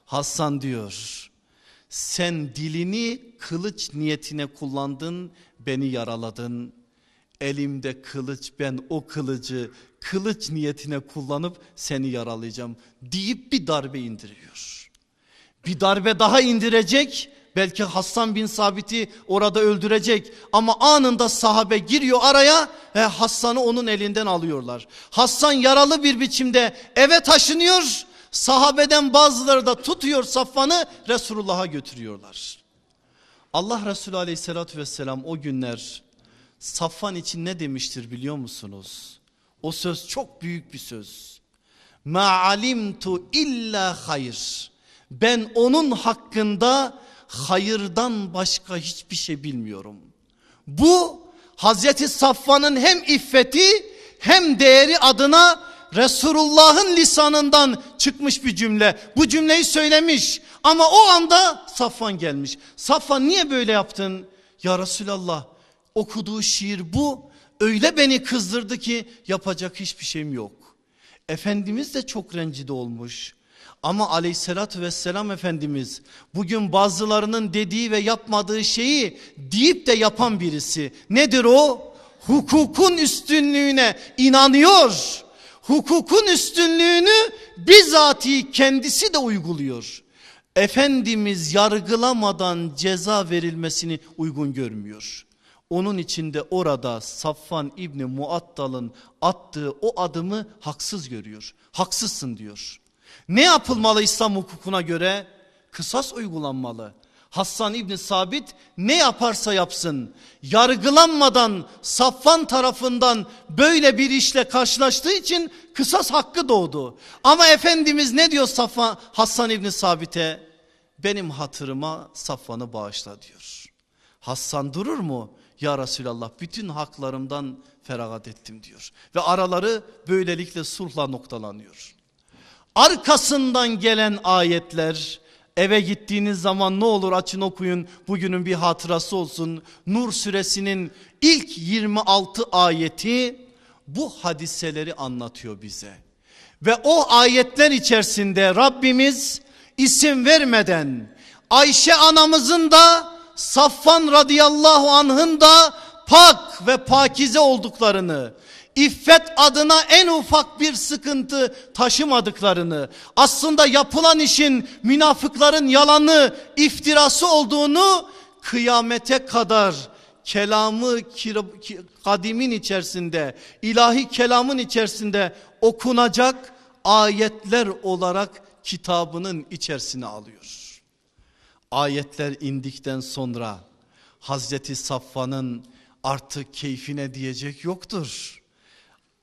Hassan diyor sen dilini kılıç niyetine kullandın beni yaraladın. Elimde kılıç ben o kılıcı kılıç niyetine kullanıp seni yaralayacağım deyip bir darbe indiriyor. Bir darbe daha indirecek belki Hassan bin Sabit'i orada öldürecek ama anında sahabe giriyor araya ve Hassan'ı onun elinden alıyorlar. Hassan yaralı bir biçimde eve taşınıyor sahabeden bazıları da tutuyor Safvan'ı Resulullah'a götürüyorlar. Allah Resulü aleyhissalatü vesselam o günler Safvan için ne demiştir biliyor musunuz? O söz çok büyük bir söz. Ma alimtu illa hayır. Ben onun hakkında hayırdan başka hiçbir şey bilmiyorum. Bu Hazreti Safvan'ın hem iffeti hem değeri adına Resulullah'ın lisanından çıkmış bir cümle. Bu cümleyi söylemiş ama o anda Safvan gelmiş. Safvan niye böyle yaptın? Ya Resulallah okuduğu şiir bu. Öyle beni kızdırdı ki yapacak hiçbir şeyim yok. Efendimiz de çok rencide olmuş. Ama aleyhissalatü vesselam Efendimiz bugün bazılarının dediği ve yapmadığı şeyi deyip de yapan birisi. Nedir o? Hukukun üstünlüğüne inanıyor. Hukukun üstünlüğünü bizatihi kendisi de uyguluyor. Efendimiz yargılamadan ceza verilmesini uygun görmüyor. Onun içinde orada Safvan İbni Muattal'ın attığı o adımı haksız görüyor. Haksızsın diyor. Ne yapılmalı İslam hukukuna göre? Kısas uygulanmalı. Hassan İbni Sabit ne yaparsa yapsın yargılanmadan Safvan tarafından böyle bir işle karşılaştığı için kısas hakkı doğdu. Ama Efendimiz ne diyor Safvan, Hassan İbni Sabit'e? Benim hatırıma Safvan'ı bağışla diyor. Hassan durur mu? Ya Resulallah bütün haklarımdan feragat ettim diyor. Ve araları böylelikle sulhla noktalanıyor. Arkasından gelen ayetler Eve gittiğiniz zaman ne olur açın okuyun bugünün bir hatırası olsun. Nur suresinin ilk 26 ayeti bu hadiseleri anlatıyor bize. Ve o ayetler içerisinde Rabbimiz isim vermeden Ayşe anamızın da Safvan radıyallahu anh'ın da pak ve pakize olduklarını İffet adına en ufak bir sıkıntı taşımadıklarını, aslında yapılan işin münafıkların yalanı, iftirası olduğunu kıyamete kadar kelamı kadimin içerisinde, ilahi kelamın içerisinde okunacak ayetler olarak kitabının içerisine alıyor. Ayetler indikten sonra Hazreti Safvan'ın artık keyfine diyecek yoktur.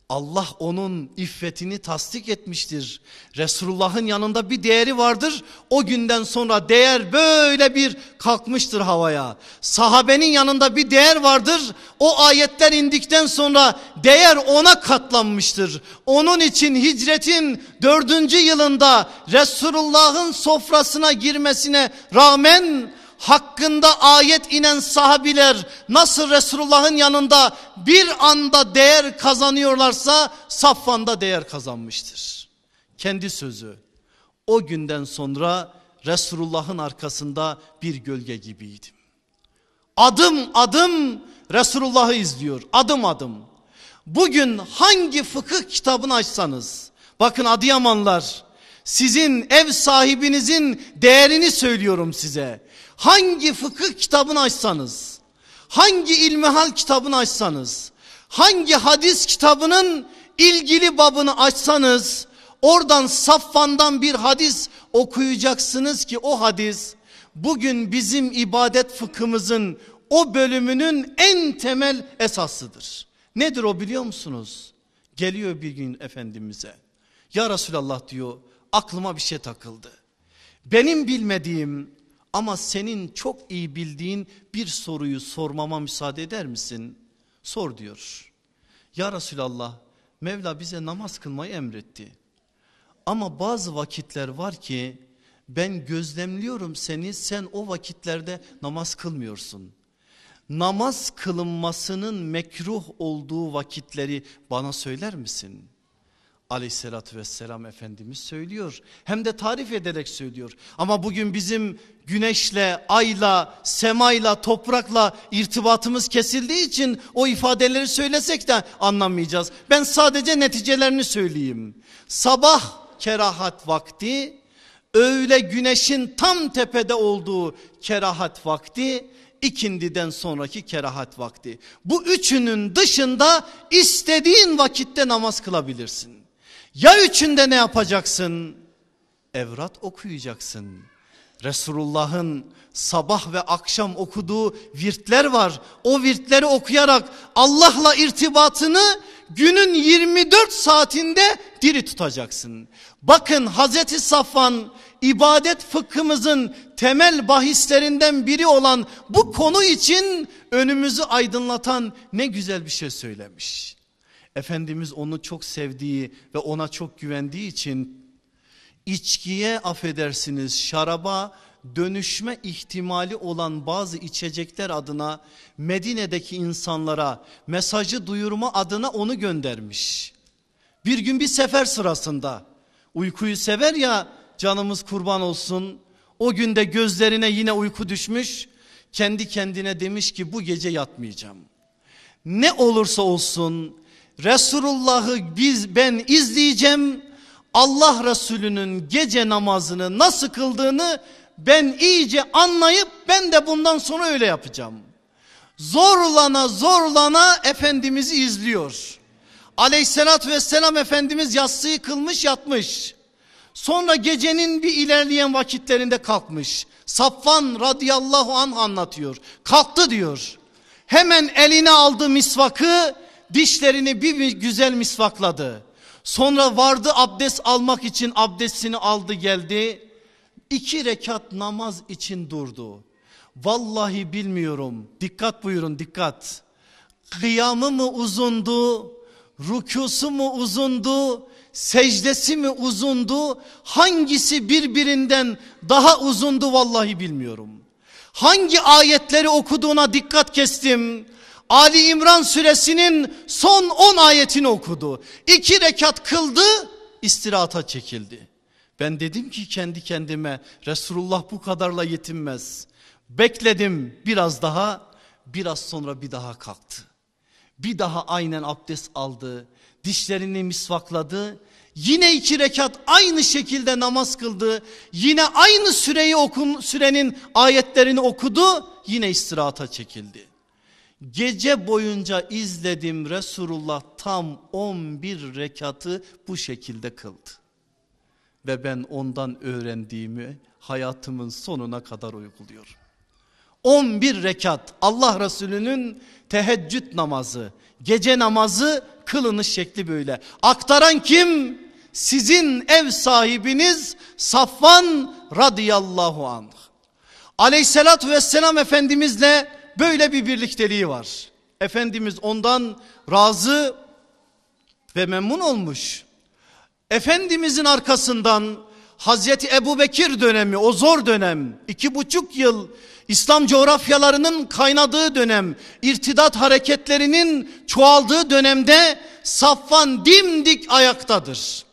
Allah onun iffetini tasdik etmiştir. Resulullah'ın yanında bir değeri vardır. O günden sonra değer böyle bir kalkmıştır havaya. Sahabenin yanında bir değer vardır. O ayetler indikten sonra değer ona katlanmıştır. Onun için hicretin dördüncü yılında Resulullah'ın sofrasına girmesine rağmen hakkında ayet inen sahabiler nasıl Resulullah'ın yanında bir anda değer kazanıyorlarsa Safvan'da değer kazanmıştır. Kendi sözü o günden sonra Resulullah'ın arkasında bir gölge gibiydim. Adım adım Resulullah'ı izliyor adım adım. Bugün hangi fıkıh kitabını açsanız bakın Adıyamanlar sizin ev sahibinizin değerini söylüyorum size hangi fıkıh kitabını açsanız, hangi ilmihal kitabını açsanız, hangi hadis kitabının ilgili babını açsanız, oradan Safvan'dan bir hadis okuyacaksınız ki o hadis bugün bizim ibadet fıkhımızın o bölümünün en temel esasıdır. Nedir o biliyor musunuz? Geliyor bir gün Efendimiz'e. Ya Resulallah diyor aklıma bir şey takıldı. Benim bilmediğim ama senin çok iyi bildiğin bir soruyu sormama müsaade eder misin? Sor diyor. Ya Resulallah Mevla bize namaz kılmayı emretti. Ama bazı vakitler var ki ben gözlemliyorum seni sen o vakitlerde namaz kılmıyorsun. Namaz kılınmasının mekruh olduğu vakitleri bana söyler misin? Aleyhissalatü vesselam Efendimiz söylüyor. Hem de tarif ederek söylüyor. Ama bugün bizim güneşle, ayla, semayla, toprakla irtibatımız kesildiği için o ifadeleri söylesek de anlamayacağız. Ben sadece neticelerini söyleyeyim. Sabah kerahat vakti, öğle güneşin tam tepede olduğu kerahat vakti, ikindiden sonraki kerahat vakti. Bu üçünün dışında istediğin vakitte namaz kılabilirsin. Ya üçünde ne yapacaksın? Evrat okuyacaksın. Resulullah'ın sabah ve akşam okuduğu virtler var. O virtleri okuyarak Allah'la irtibatını günün 24 saatinde diri tutacaksın. Bakın Hazreti Safvan ibadet fıkhımızın temel bahislerinden biri olan bu konu için önümüzü aydınlatan ne güzel bir şey söylemiş. Efendimiz onu çok sevdiği ve ona çok güvendiği için içkiye affedersiniz şaraba dönüşme ihtimali olan bazı içecekler adına Medine'deki insanlara mesajı duyurma adına onu göndermiş. Bir gün bir sefer sırasında uykuyu sever ya canımız kurban olsun. O günde gözlerine yine uyku düşmüş. Kendi kendine demiş ki bu gece yatmayacağım. Ne olursa olsun Resulullah'ı biz ben izleyeceğim. Allah Resulü'nün gece namazını nasıl kıldığını ben iyice anlayıp ben de bundan sonra öyle yapacağım. Zorlana zorlana Efendimiz'i izliyor. Aleyhissalatü vesselam Efendimiz yatsıyı kılmış yatmış. Sonra gecenin bir ilerleyen vakitlerinde kalkmış. Safvan radıyallahu an anlatıyor. Kalktı diyor. Hemen eline aldı misvakı dişlerini bir güzel misvakladı. Sonra vardı abdest almak için abdestini aldı geldi. İki rekat namaz için durdu. Vallahi bilmiyorum. Dikkat buyurun dikkat. Kıyamı mı uzundu? Rükusu mu uzundu? Secdesi mi uzundu? Hangisi birbirinden daha uzundu vallahi bilmiyorum. Hangi ayetleri okuduğuna dikkat kestim. Ali İmran suresinin son 10 ayetini okudu. İki rekat kıldı istirahata çekildi. Ben dedim ki kendi kendime Resulullah bu kadarla yetinmez. Bekledim biraz daha biraz sonra bir daha kalktı. Bir daha aynen abdest aldı. Dişlerini misvakladı. Yine iki rekat aynı şekilde namaz kıldı. Yine aynı süreyi okun, sürenin ayetlerini okudu. Yine istirahata çekildi. Gece boyunca izledim Resulullah tam 11 rekatı bu şekilde kıldı. Ve ben ondan öğrendiğimi hayatımın sonuna kadar uyguluyorum. 11 rekat Allah Resulü'nün teheccüd namazı, gece namazı kılınış şekli böyle. Aktaran kim? Sizin ev sahibiniz Safvan radıyallahu anh. Aleyhissalatü vesselam Efendimizle böyle bir birlikteliği var. Efendimiz ondan razı ve memnun olmuş. Efendimizin arkasından Hazreti Ebu Bekir dönemi o zor dönem iki buçuk yıl İslam coğrafyalarının kaynadığı dönem irtidat hareketlerinin çoğaldığı dönemde Safvan dimdik ayaktadır.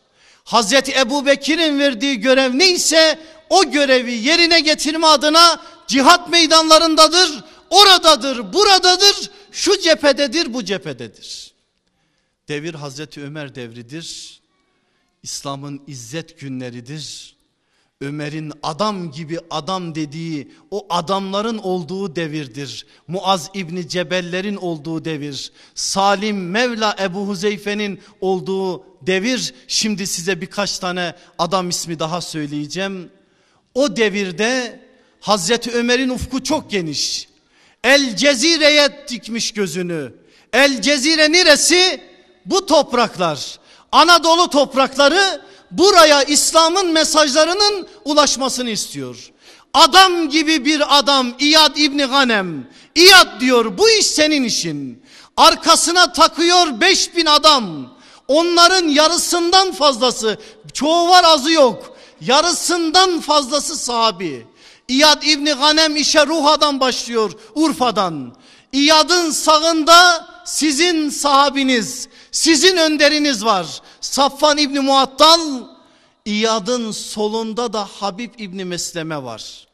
Hazreti Ebu Bekir'in verdiği görev neyse o görevi yerine getirme adına cihat meydanlarındadır oradadır, buradadır, şu cephededir, bu cephededir. Devir Hazreti Ömer devridir. İslam'ın izzet günleridir. Ömer'in adam gibi adam dediği o adamların olduğu devirdir. Muaz İbni Cebeller'in olduğu devir. Salim Mevla Ebu Huzeyfe'nin olduğu devir. Şimdi size birkaç tane adam ismi daha söyleyeceğim. O devirde Hazreti Ömer'in ufku çok geniş. El Cezire'ye dikmiş gözünü. El Cezire neresi? Bu topraklar. Anadolu toprakları buraya İslam'ın mesajlarının ulaşmasını istiyor. Adam gibi bir adam İyad İbni Ganem. İyad diyor bu iş senin işin. Arkasına takıyor beş bin adam. onların yarısından fazlası çoğu var azı yok yarısından fazlası sahabi. İyad İbni Ganem işe Ruha'dan başlıyor Urfa'dan. İyad'ın sağında sizin sahabiniz, sizin önderiniz var. Safvan İbni Muattal, İyad'ın solunda da Habib İbni Mesleme var.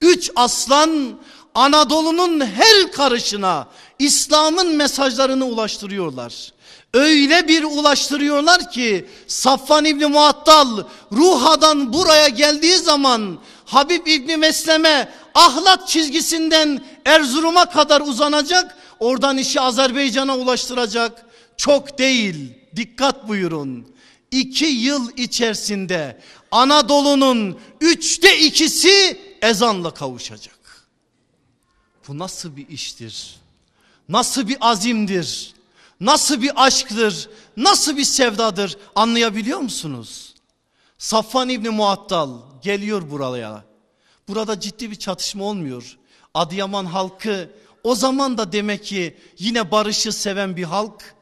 Üç aslan Anadolu'nun her karışına İslam'ın mesajlarını ulaştırıyorlar. Öyle bir ulaştırıyorlar ki Safvan İbni Muattal Ruha'dan buraya geldiği zaman Habib İbni Mesleme ahlak çizgisinden Erzurum'a kadar uzanacak. Oradan işi Azerbaycan'a ulaştıracak. Çok değil dikkat buyurun. İki yıl içerisinde Anadolu'nun üçte ikisi ezanla kavuşacak. Bu nasıl bir iştir? Nasıl bir azimdir? Nasıl bir aşktır? Nasıl bir sevdadır? Anlayabiliyor musunuz? Safvan İbni Muattal geliyor buraya. Burada ciddi bir çatışma olmuyor. Adıyaman halkı o zaman da demek ki yine barışı seven bir halk.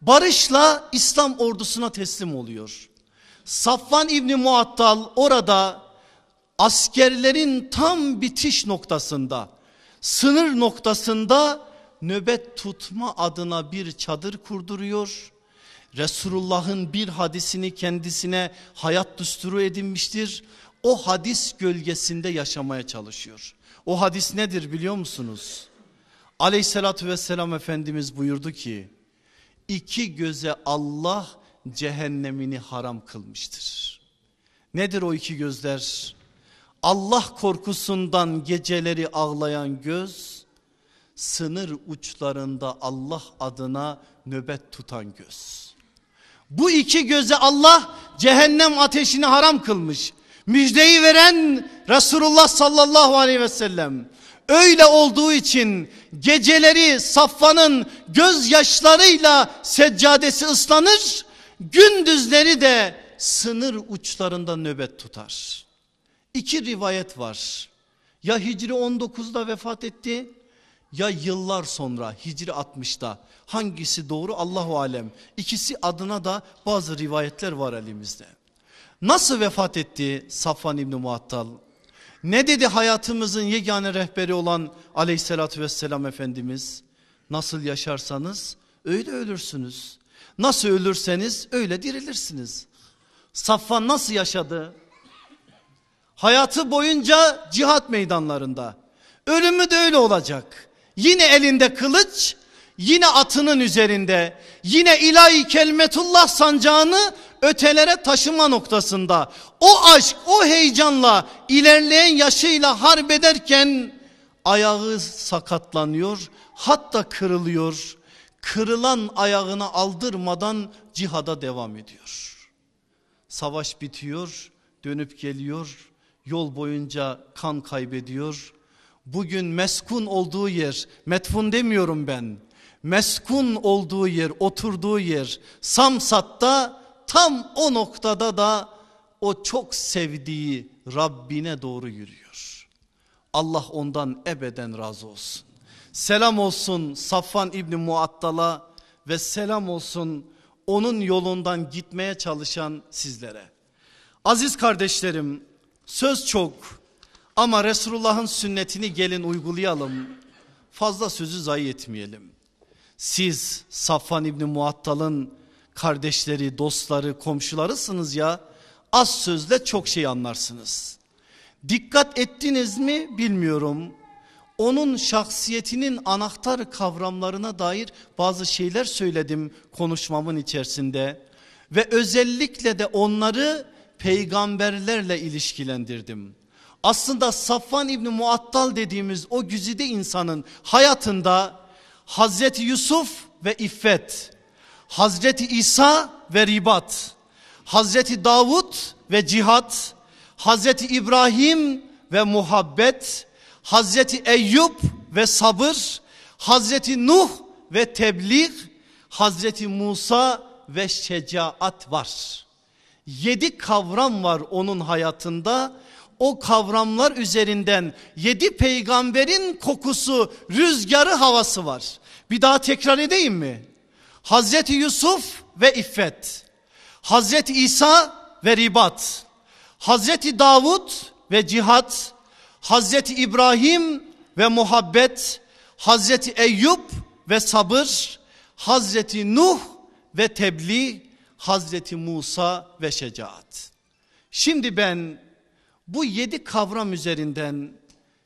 Barışla İslam ordusuna teslim oluyor. Safvan İbni Muattal orada askerlerin tam bitiş noktasında, sınır noktasında nöbet tutma adına bir çadır kurduruyor. Resulullah'ın bir hadisini kendisine hayat düsturu edinmiştir. O hadis gölgesinde yaşamaya çalışıyor. O hadis nedir biliyor musunuz? Aleyhissalatü vesselam Efendimiz buyurdu ki iki göze Allah cehennemini haram kılmıştır. Nedir o iki gözler? Allah korkusundan geceleri ağlayan göz, sınır uçlarında Allah adına nöbet tutan göz. Bu iki göze Allah cehennem ateşini haram kılmış. Müjdeyi veren Resulullah sallallahu aleyhi ve sellem. Öyle olduğu için geceleri Safvan'ın gözyaşlarıyla seccadesi ıslanır. Gündüzleri de sınır uçlarında nöbet tutar. İki rivayet var. Ya Hicri 19'da vefat etti ya yıllar sonra Hicri 60'da hangisi doğru Allahu alem. İkisi adına da bazı rivayetler var elimizde. Nasıl vefat etti Safvan İbni Muattal? Ne dedi hayatımızın yegane rehberi olan aleyhissalatü vesselam Efendimiz? Nasıl yaşarsanız öyle ölürsünüz. Nasıl ölürseniz öyle dirilirsiniz. Safvan nasıl yaşadı? Hayatı boyunca cihat meydanlarında. Ölümü de öyle olacak. Yine elinde kılıç, yine atının üzerinde, yine ilahi kelmetullah sancağını ötelere taşıma noktasında. O aşk, o heyecanla ilerleyen yaşıyla harp ederken ayağı sakatlanıyor, hatta kırılıyor. Kırılan ayağını aldırmadan cihada devam ediyor. Savaş bitiyor, dönüp geliyor, yol boyunca kan kaybediyor. Bugün meskun olduğu yer, metfun demiyorum ben. Meskun olduğu yer, oturduğu yer Samsat'ta tam o noktada da o çok sevdiği Rabbine doğru yürüyor. Allah ondan ebeden razı olsun. Selam olsun Safvan İbni Muattal'a ve selam olsun onun yolundan gitmeye çalışan sizlere. Aziz kardeşlerim söz çok ama Resulullah'ın sünnetini gelin uygulayalım. Fazla sözü zayi etmeyelim. Siz Safvan İbni Muattal'ın kardeşleri, dostları, komşularısınız ya. Az sözle çok şey anlarsınız. Dikkat ettiniz mi bilmiyorum. Onun şahsiyetinin anahtar kavramlarına dair bazı şeyler söyledim konuşmamın içerisinde. Ve özellikle de onları peygamberlerle ilişkilendirdim. Aslında Safvan İbni Muattal dediğimiz o güzide insanın hayatında Hazreti Yusuf ve İffet, Hazreti İsa ve ribat, Hazreti Davud ve cihat, Hazreti İbrahim ve muhabbet, Hazreti Eyüp ve sabır, Hazreti Nuh ve tebliğ, Hazreti Musa ve şecaat var. Yedi kavram var onun hayatında. O kavramlar üzerinden yedi peygamberin kokusu, rüzgarı, havası var. Bir daha tekrar edeyim mi? Hazreti Yusuf ve iffet. Hazreti İsa ve ribat. Hazreti Davud ve cihat. Hazreti İbrahim ve muhabbet. Hazreti Eyüp ve sabır. Hazreti Nuh ve tebliğ. Hazreti Musa ve şecaat. Şimdi ben bu yedi kavram üzerinden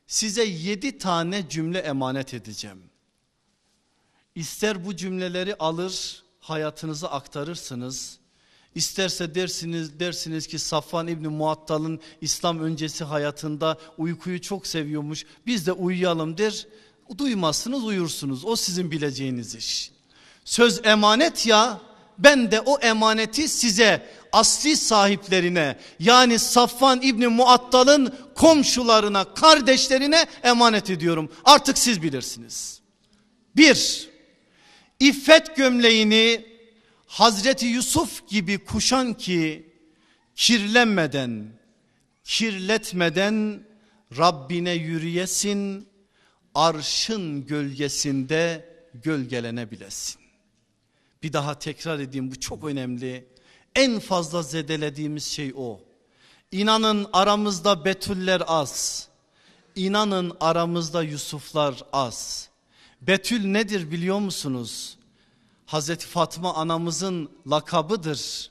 size yedi tane cümle emanet edeceğim. İster bu cümleleri alır hayatınıza aktarırsınız. İsterse dersiniz dersiniz ki Safvan İbni Muattal'ın İslam öncesi hayatında uykuyu çok seviyormuş. Biz de uyuyalım der. Duymazsınız uyursunuz. O sizin bileceğiniz iş. Söz emanet ya ben de o emaneti size asli sahiplerine yani Safvan İbni Muattal'ın komşularına kardeşlerine emanet ediyorum. Artık siz bilirsiniz. Bir, İffet gömleğini Hazreti Yusuf gibi kuşan ki kirlenmeden, kirletmeden Rabbine yürüyesin, arşın gölgesinde gölgelenebilesin. Bir daha tekrar edeyim bu çok önemli. En fazla zedelediğimiz şey o. İnanın aramızda Betüller az. İnanın aramızda Yusuflar az. Betül nedir biliyor musunuz? Hazreti Fatma anamızın lakabıdır.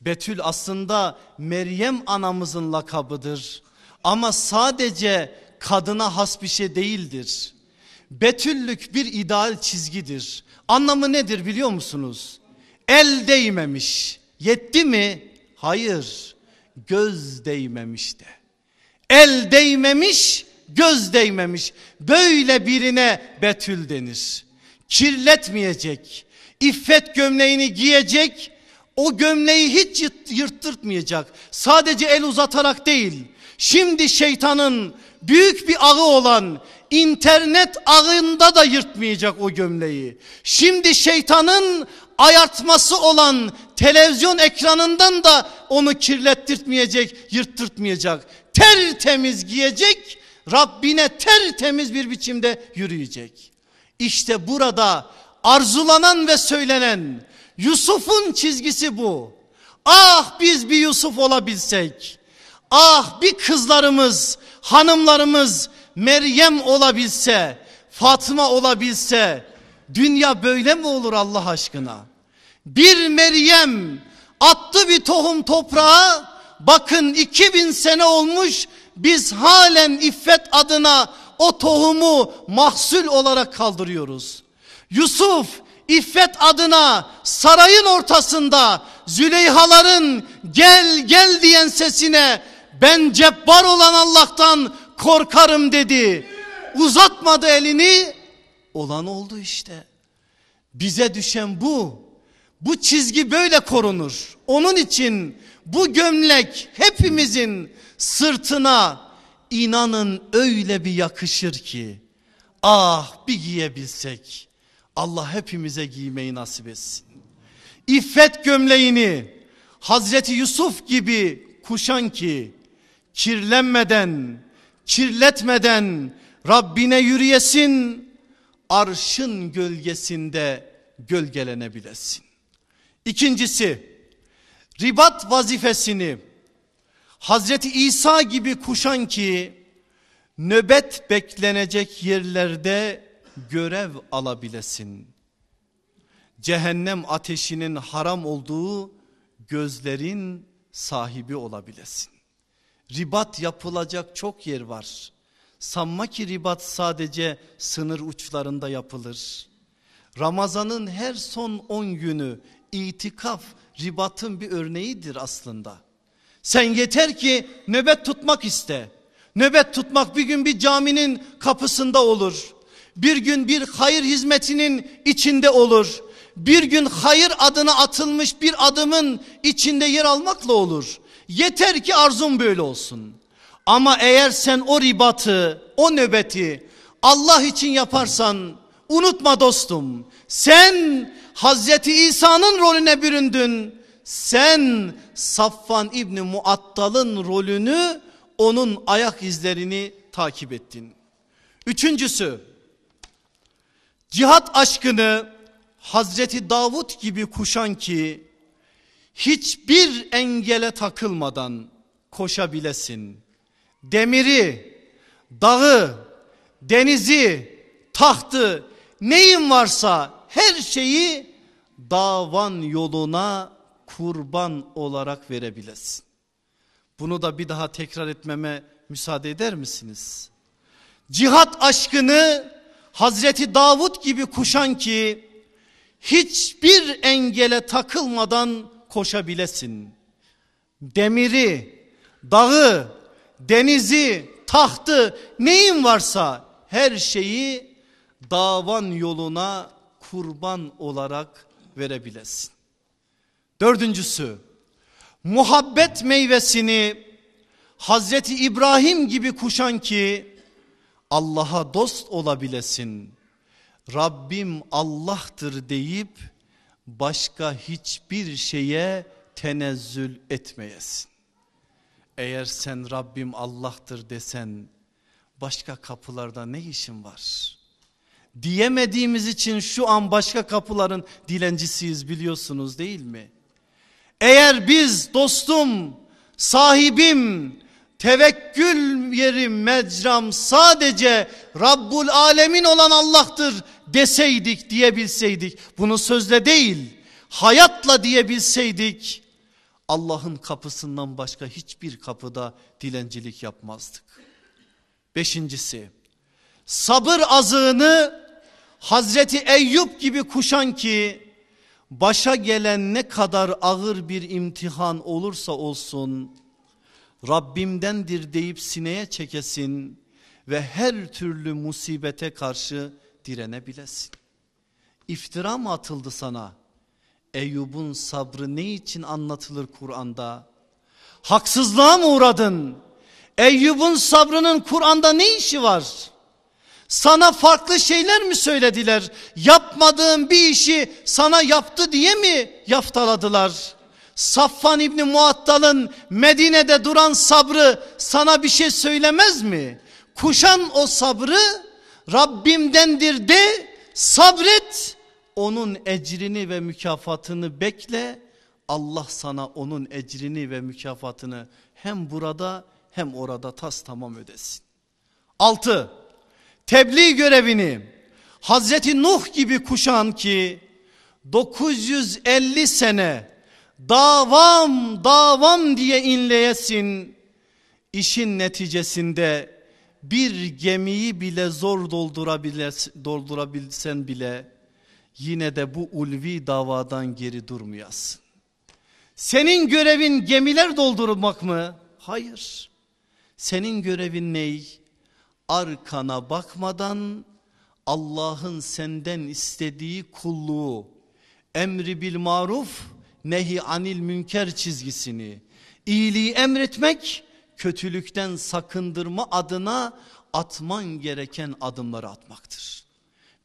Betül aslında Meryem anamızın lakabıdır. Ama sadece kadına has bir şey değildir. Betüllük bir ideal çizgidir. Anlamı nedir biliyor musunuz? El değmemiş. Yetti mi? Hayır. Göz değmemiş de. El değmemiş, göz değmemiş. Böyle birine betül denir. Kirletmeyecek. İffet gömleğini giyecek. O gömleği hiç yırttırtmayacak. Sadece el uzatarak değil. Şimdi şeytanın büyük bir ağı olan internet ağında da yırtmayacak o gömleği. Şimdi şeytanın ayartması olan televizyon ekranından da onu kirlettirtmeyecek, yırttırtmayacak. Tertemiz giyecek, Rabbine tertemiz bir biçimde yürüyecek. İşte burada arzulanan ve söylenen Yusuf'un çizgisi bu. Ah biz bir Yusuf olabilsek. Ah bir kızlarımız, hanımlarımız Meryem olabilse, Fatma olabilse dünya böyle mi olur Allah aşkına? Bir Meryem attı bir tohum toprağa bakın 2000 sene olmuş biz halen iffet adına o tohumu mahsul olarak kaldırıyoruz. Yusuf iffet adına sarayın ortasında Züleyhaların gel gel diyen sesine ben cebbar olan Allah'tan korkarım dedi. Uzatmadı elini olan oldu işte. Bize düşen bu. Bu çizgi böyle korunur. Onun için bu gömlek hepimizin sırtına inanın öyle bir yakışır ki. Ah bir giyebilsek. Allah hepimize giymeyi nasip etsin. İffet gömleğini Hazreti Yusuf gibi kuşan ki kirlenmeden, kirletmeden Rabbine yürüyesin, arşın gölgesinde gölgelenebilesin. İkincisi, ribat vazifesini Hazreti İsa gibi kuşan ki nöbet beklenecek yerlerde görev alabilesin. Cehennem ateşinin haram olduğu gözlerin sahibi olabilesin. Ribat yapılacak çok yer var. Sanma ki ribat sadece sınır uçlarında yapılır. Ramazanın her son 10 günü itikaf ribatın bir örneğidir aslında. Sen yeter ki nöbet tutmak iste. Nöbet tutmak bir gün bir caminin kapısında olur. Bir gün bir hayır hizmetinin içinde olur. Bir gün hayır adına atılmış bir adımın içinde yer almakla olur. Yeter ki arzun böyle olsun. Ama eğer sen o ribatı, o nöbeti Allah için yaparsan unutma dostum. Sen Hazreti İsa'nın rolüne büründün. Sen Safvan İbni Muattal'ın rolünü onun ayak izlerini takip ettin. Üçüncüsü cihat aşkını Hazreti Davut gibi kuşan ki hiçbir engele takılmadan koşabilesin. Demiri, dağı, denizi, tahtı, neyin varsa her şeyi davan yoluna kurban olarak verebilesin. Bunu da bir daha tekrar etmeme müsaade eder misiniz? Cihat aşkını Hazreti Davut gibi kuşan ki hiçbir engele takılmadan koşabilesin. Demiri, dağı, denizi, tahtı neyin varsa her şeyi davan yoluna kurban olarak verebilesin. Dördüncüsü muhabbet meyvesini Hazreti İbrahim gibi kuşan ki Allah'a dost olabilesin. Rabbim Allah'tır deyip başka hiçbir şeye tenezzül etmeyesin. Eğer sen Rabbim Allah'tır desen başka kapılarda ne işin var? Diyemediğimiz için şu an başka kapıların dilencisiyiz biliyorsunuz değil mi? Eğer biz dostum, sahibim, tevekkül yerim, mecram sadece Rabbul Alemin olan Allah'tır deseydik, diyebilseydik. Bunu sözle değil, hayatla diyebilseydik. Allah'ın kapısından başka hiçbir kapıda dilencilik yapmazdık. Beşincisi, sabır azığını Hazreti Eyüp gibi kuşan ki başa gelen ne kadar ağır bir imtihan olursa olsun Rabbimdendir deyip sineye çekesin ve her türlü musibete karşı direnebilesin. İftira mı atıldı sana? Eyyub'un sabrı ne için anlatılır Kur'an'da? Haksızlığa mı uğradın? Eyyub'un sabrının Kur'an'da ne işi var? Sana farklı şeyler mi söylediler? Yapmadığın bir işi sana yaptı diye mi yaftaladılar? Safvan İbni Muattal'ın Medine'de duran sabrı sana bir şey söylemez mi? Kuşan o sabrı Rabbimdendir de sabret onun ecrini ve mükafatını bekle. Allah sana onun ecrini ve mükafatını hem burada hem orada tas tamam ödesin. Altı, tebliğ görevini Hazreti Nuh gibi kuşan ki 950 sene davam davam diye inleyesin. İşin neticesinde bir gemiyi bile zor doldurabilsen bile yine de bu ulvi davadan geri durmayasın. Senin görevin gemiler doldurmak mı? Hayır. Senin görevin ney? Arkana bakmadan Allah'ın senden istediği kulluğu, emri bil maruf, nehi anil münker çizgisini, iyiliği emretmek, kötülükten sakındırma adına atman gereken adımları atmaktır.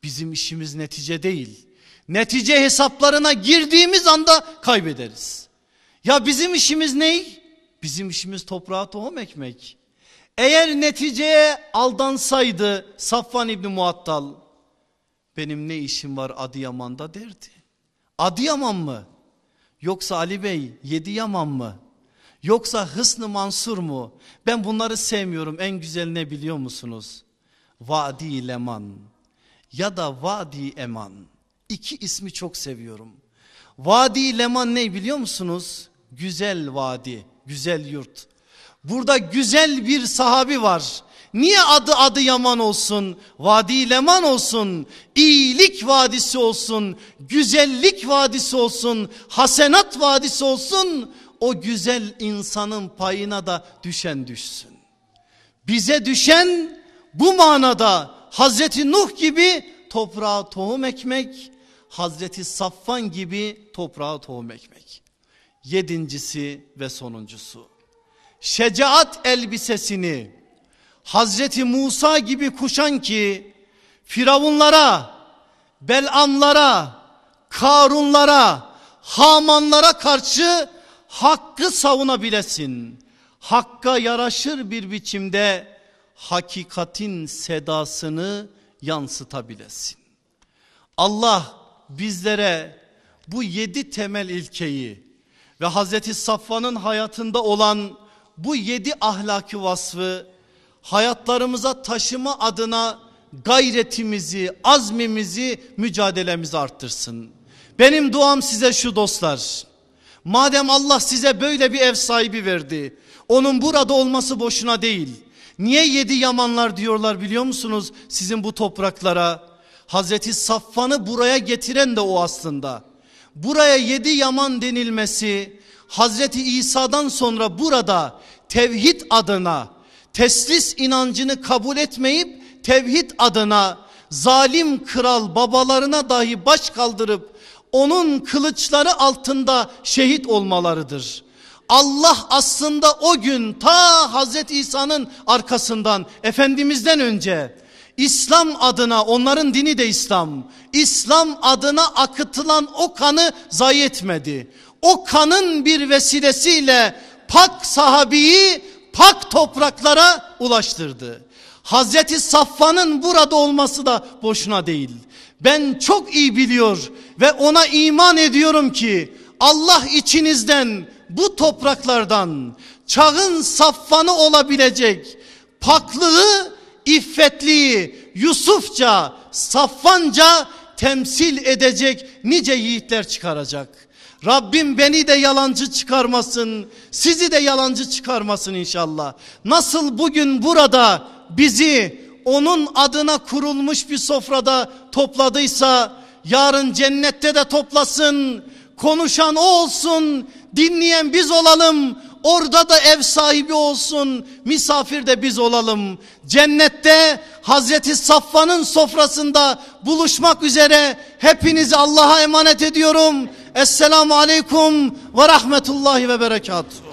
Bizim işimiz netice değil. Netice hesaplarına girdiğimiz anda kaybederiz. Ya bizim işimiz ne? Bizim işimiz toprağa tohum ekmek. Eğer neticeye aldansaydı Safvan İbni Muattal benim ne işim var Adıyaman'da derdi. Adıyaman mı? Yoksa Ali Bey yedi yaman mı? Yoksa Hısnı Mansur mu? Ben bunları sevmiyorum. En güzel ne biliyor musunuz? Vadi Leman ya da Vadi Eman. İki ismi çok seviyorum. Vadi Leman ne biliyor musunuz? Güzel vadi, güzel yurt. Burada güzel bir sahabi var. Niye adı adı Yaman olsun? Vadi Leman olsun. iyilik vadisi olsun. Güzellik vadisi olsun. Hasenat vadisi olsun. O güzel insanın payına da düşen düşsün. Bize düşen bu manada Hazreti Nuh gibi toprağa tohum ekmek. Hazreti Safvan gibi toprağa tohum ekmek. Yedincisi ve sonuncusu. Şecaat elbisesini Hazreti Musa gibi kuşan ki Firavunlara, Belamlara, Karunlara, Hamanlara karşı hakkı savunabilesin. Hakka yaraşır bir biçimde hakikatin sedasını yansıtabilesin. Allah bizlere bu yedi temel ilkeyi ve Hazreti Safvan'ın hayatında olan bu yedi ahlaki vasfı hayatlarımıza taşıma adına gayretimizi, azmimizi, mücadelemizi arttırsın. Benim duam size şu dostlar. Madem Allah size böyle bir ev sahibi verdi. Onun burada olması boşuna değil. Niye yedi yamanlar diyorlar biliyor musunuz sizin bu topraklara? Hazreti Safvan'ı buraya getiren de o aslında. Buraya yedi yaman denilmesi Hazreti İsa'dan sonra burada tevhid adına teslis inancını kabul etmeyip tevhid adına zalim kral babalarına dahi baş kaldırıp onun kılıçları altında şehit olmalarıdır. Allah aslında o gün ta Hazreti İsa'nın arkasından Efendimiz'den önce İslam adına onların dini de İslam. İslam adına akıtılan o kanı zayi etmedi. O kanın bir vesilesiyle pak sahabiyi pak topraklara ulaştırdı. Hazreti Safvan'ın burada olması da boşuna değil. Ben çok iyi biliyor ve ona iman ediyorum ki Allah içinizden bu topraklardan çağın saffanı olabilecek paklığı, iffetliği Yusufça, saffanca temsil edecek nice yiğitler çıkaracak. Rabbim beni de yalancı çıkarmasın, sizi de yalancı çıkarmasın inşallah. Nasıl bugün burada bizi onun adına kurulmuş bir sofrada topladıysa yarın cennette de toplasın. Konuşan o olsun, dinleyen biz olalım. Orada da ev sahibi olsun, misafir de biz olalım. Cennette Hazreti Safvan'ın sofrasında buluşmak üzere hepinizi Allah'a emanet ediyorum. Esselamu Aleyküm ve Rahmetullahi ve Berekatuhu.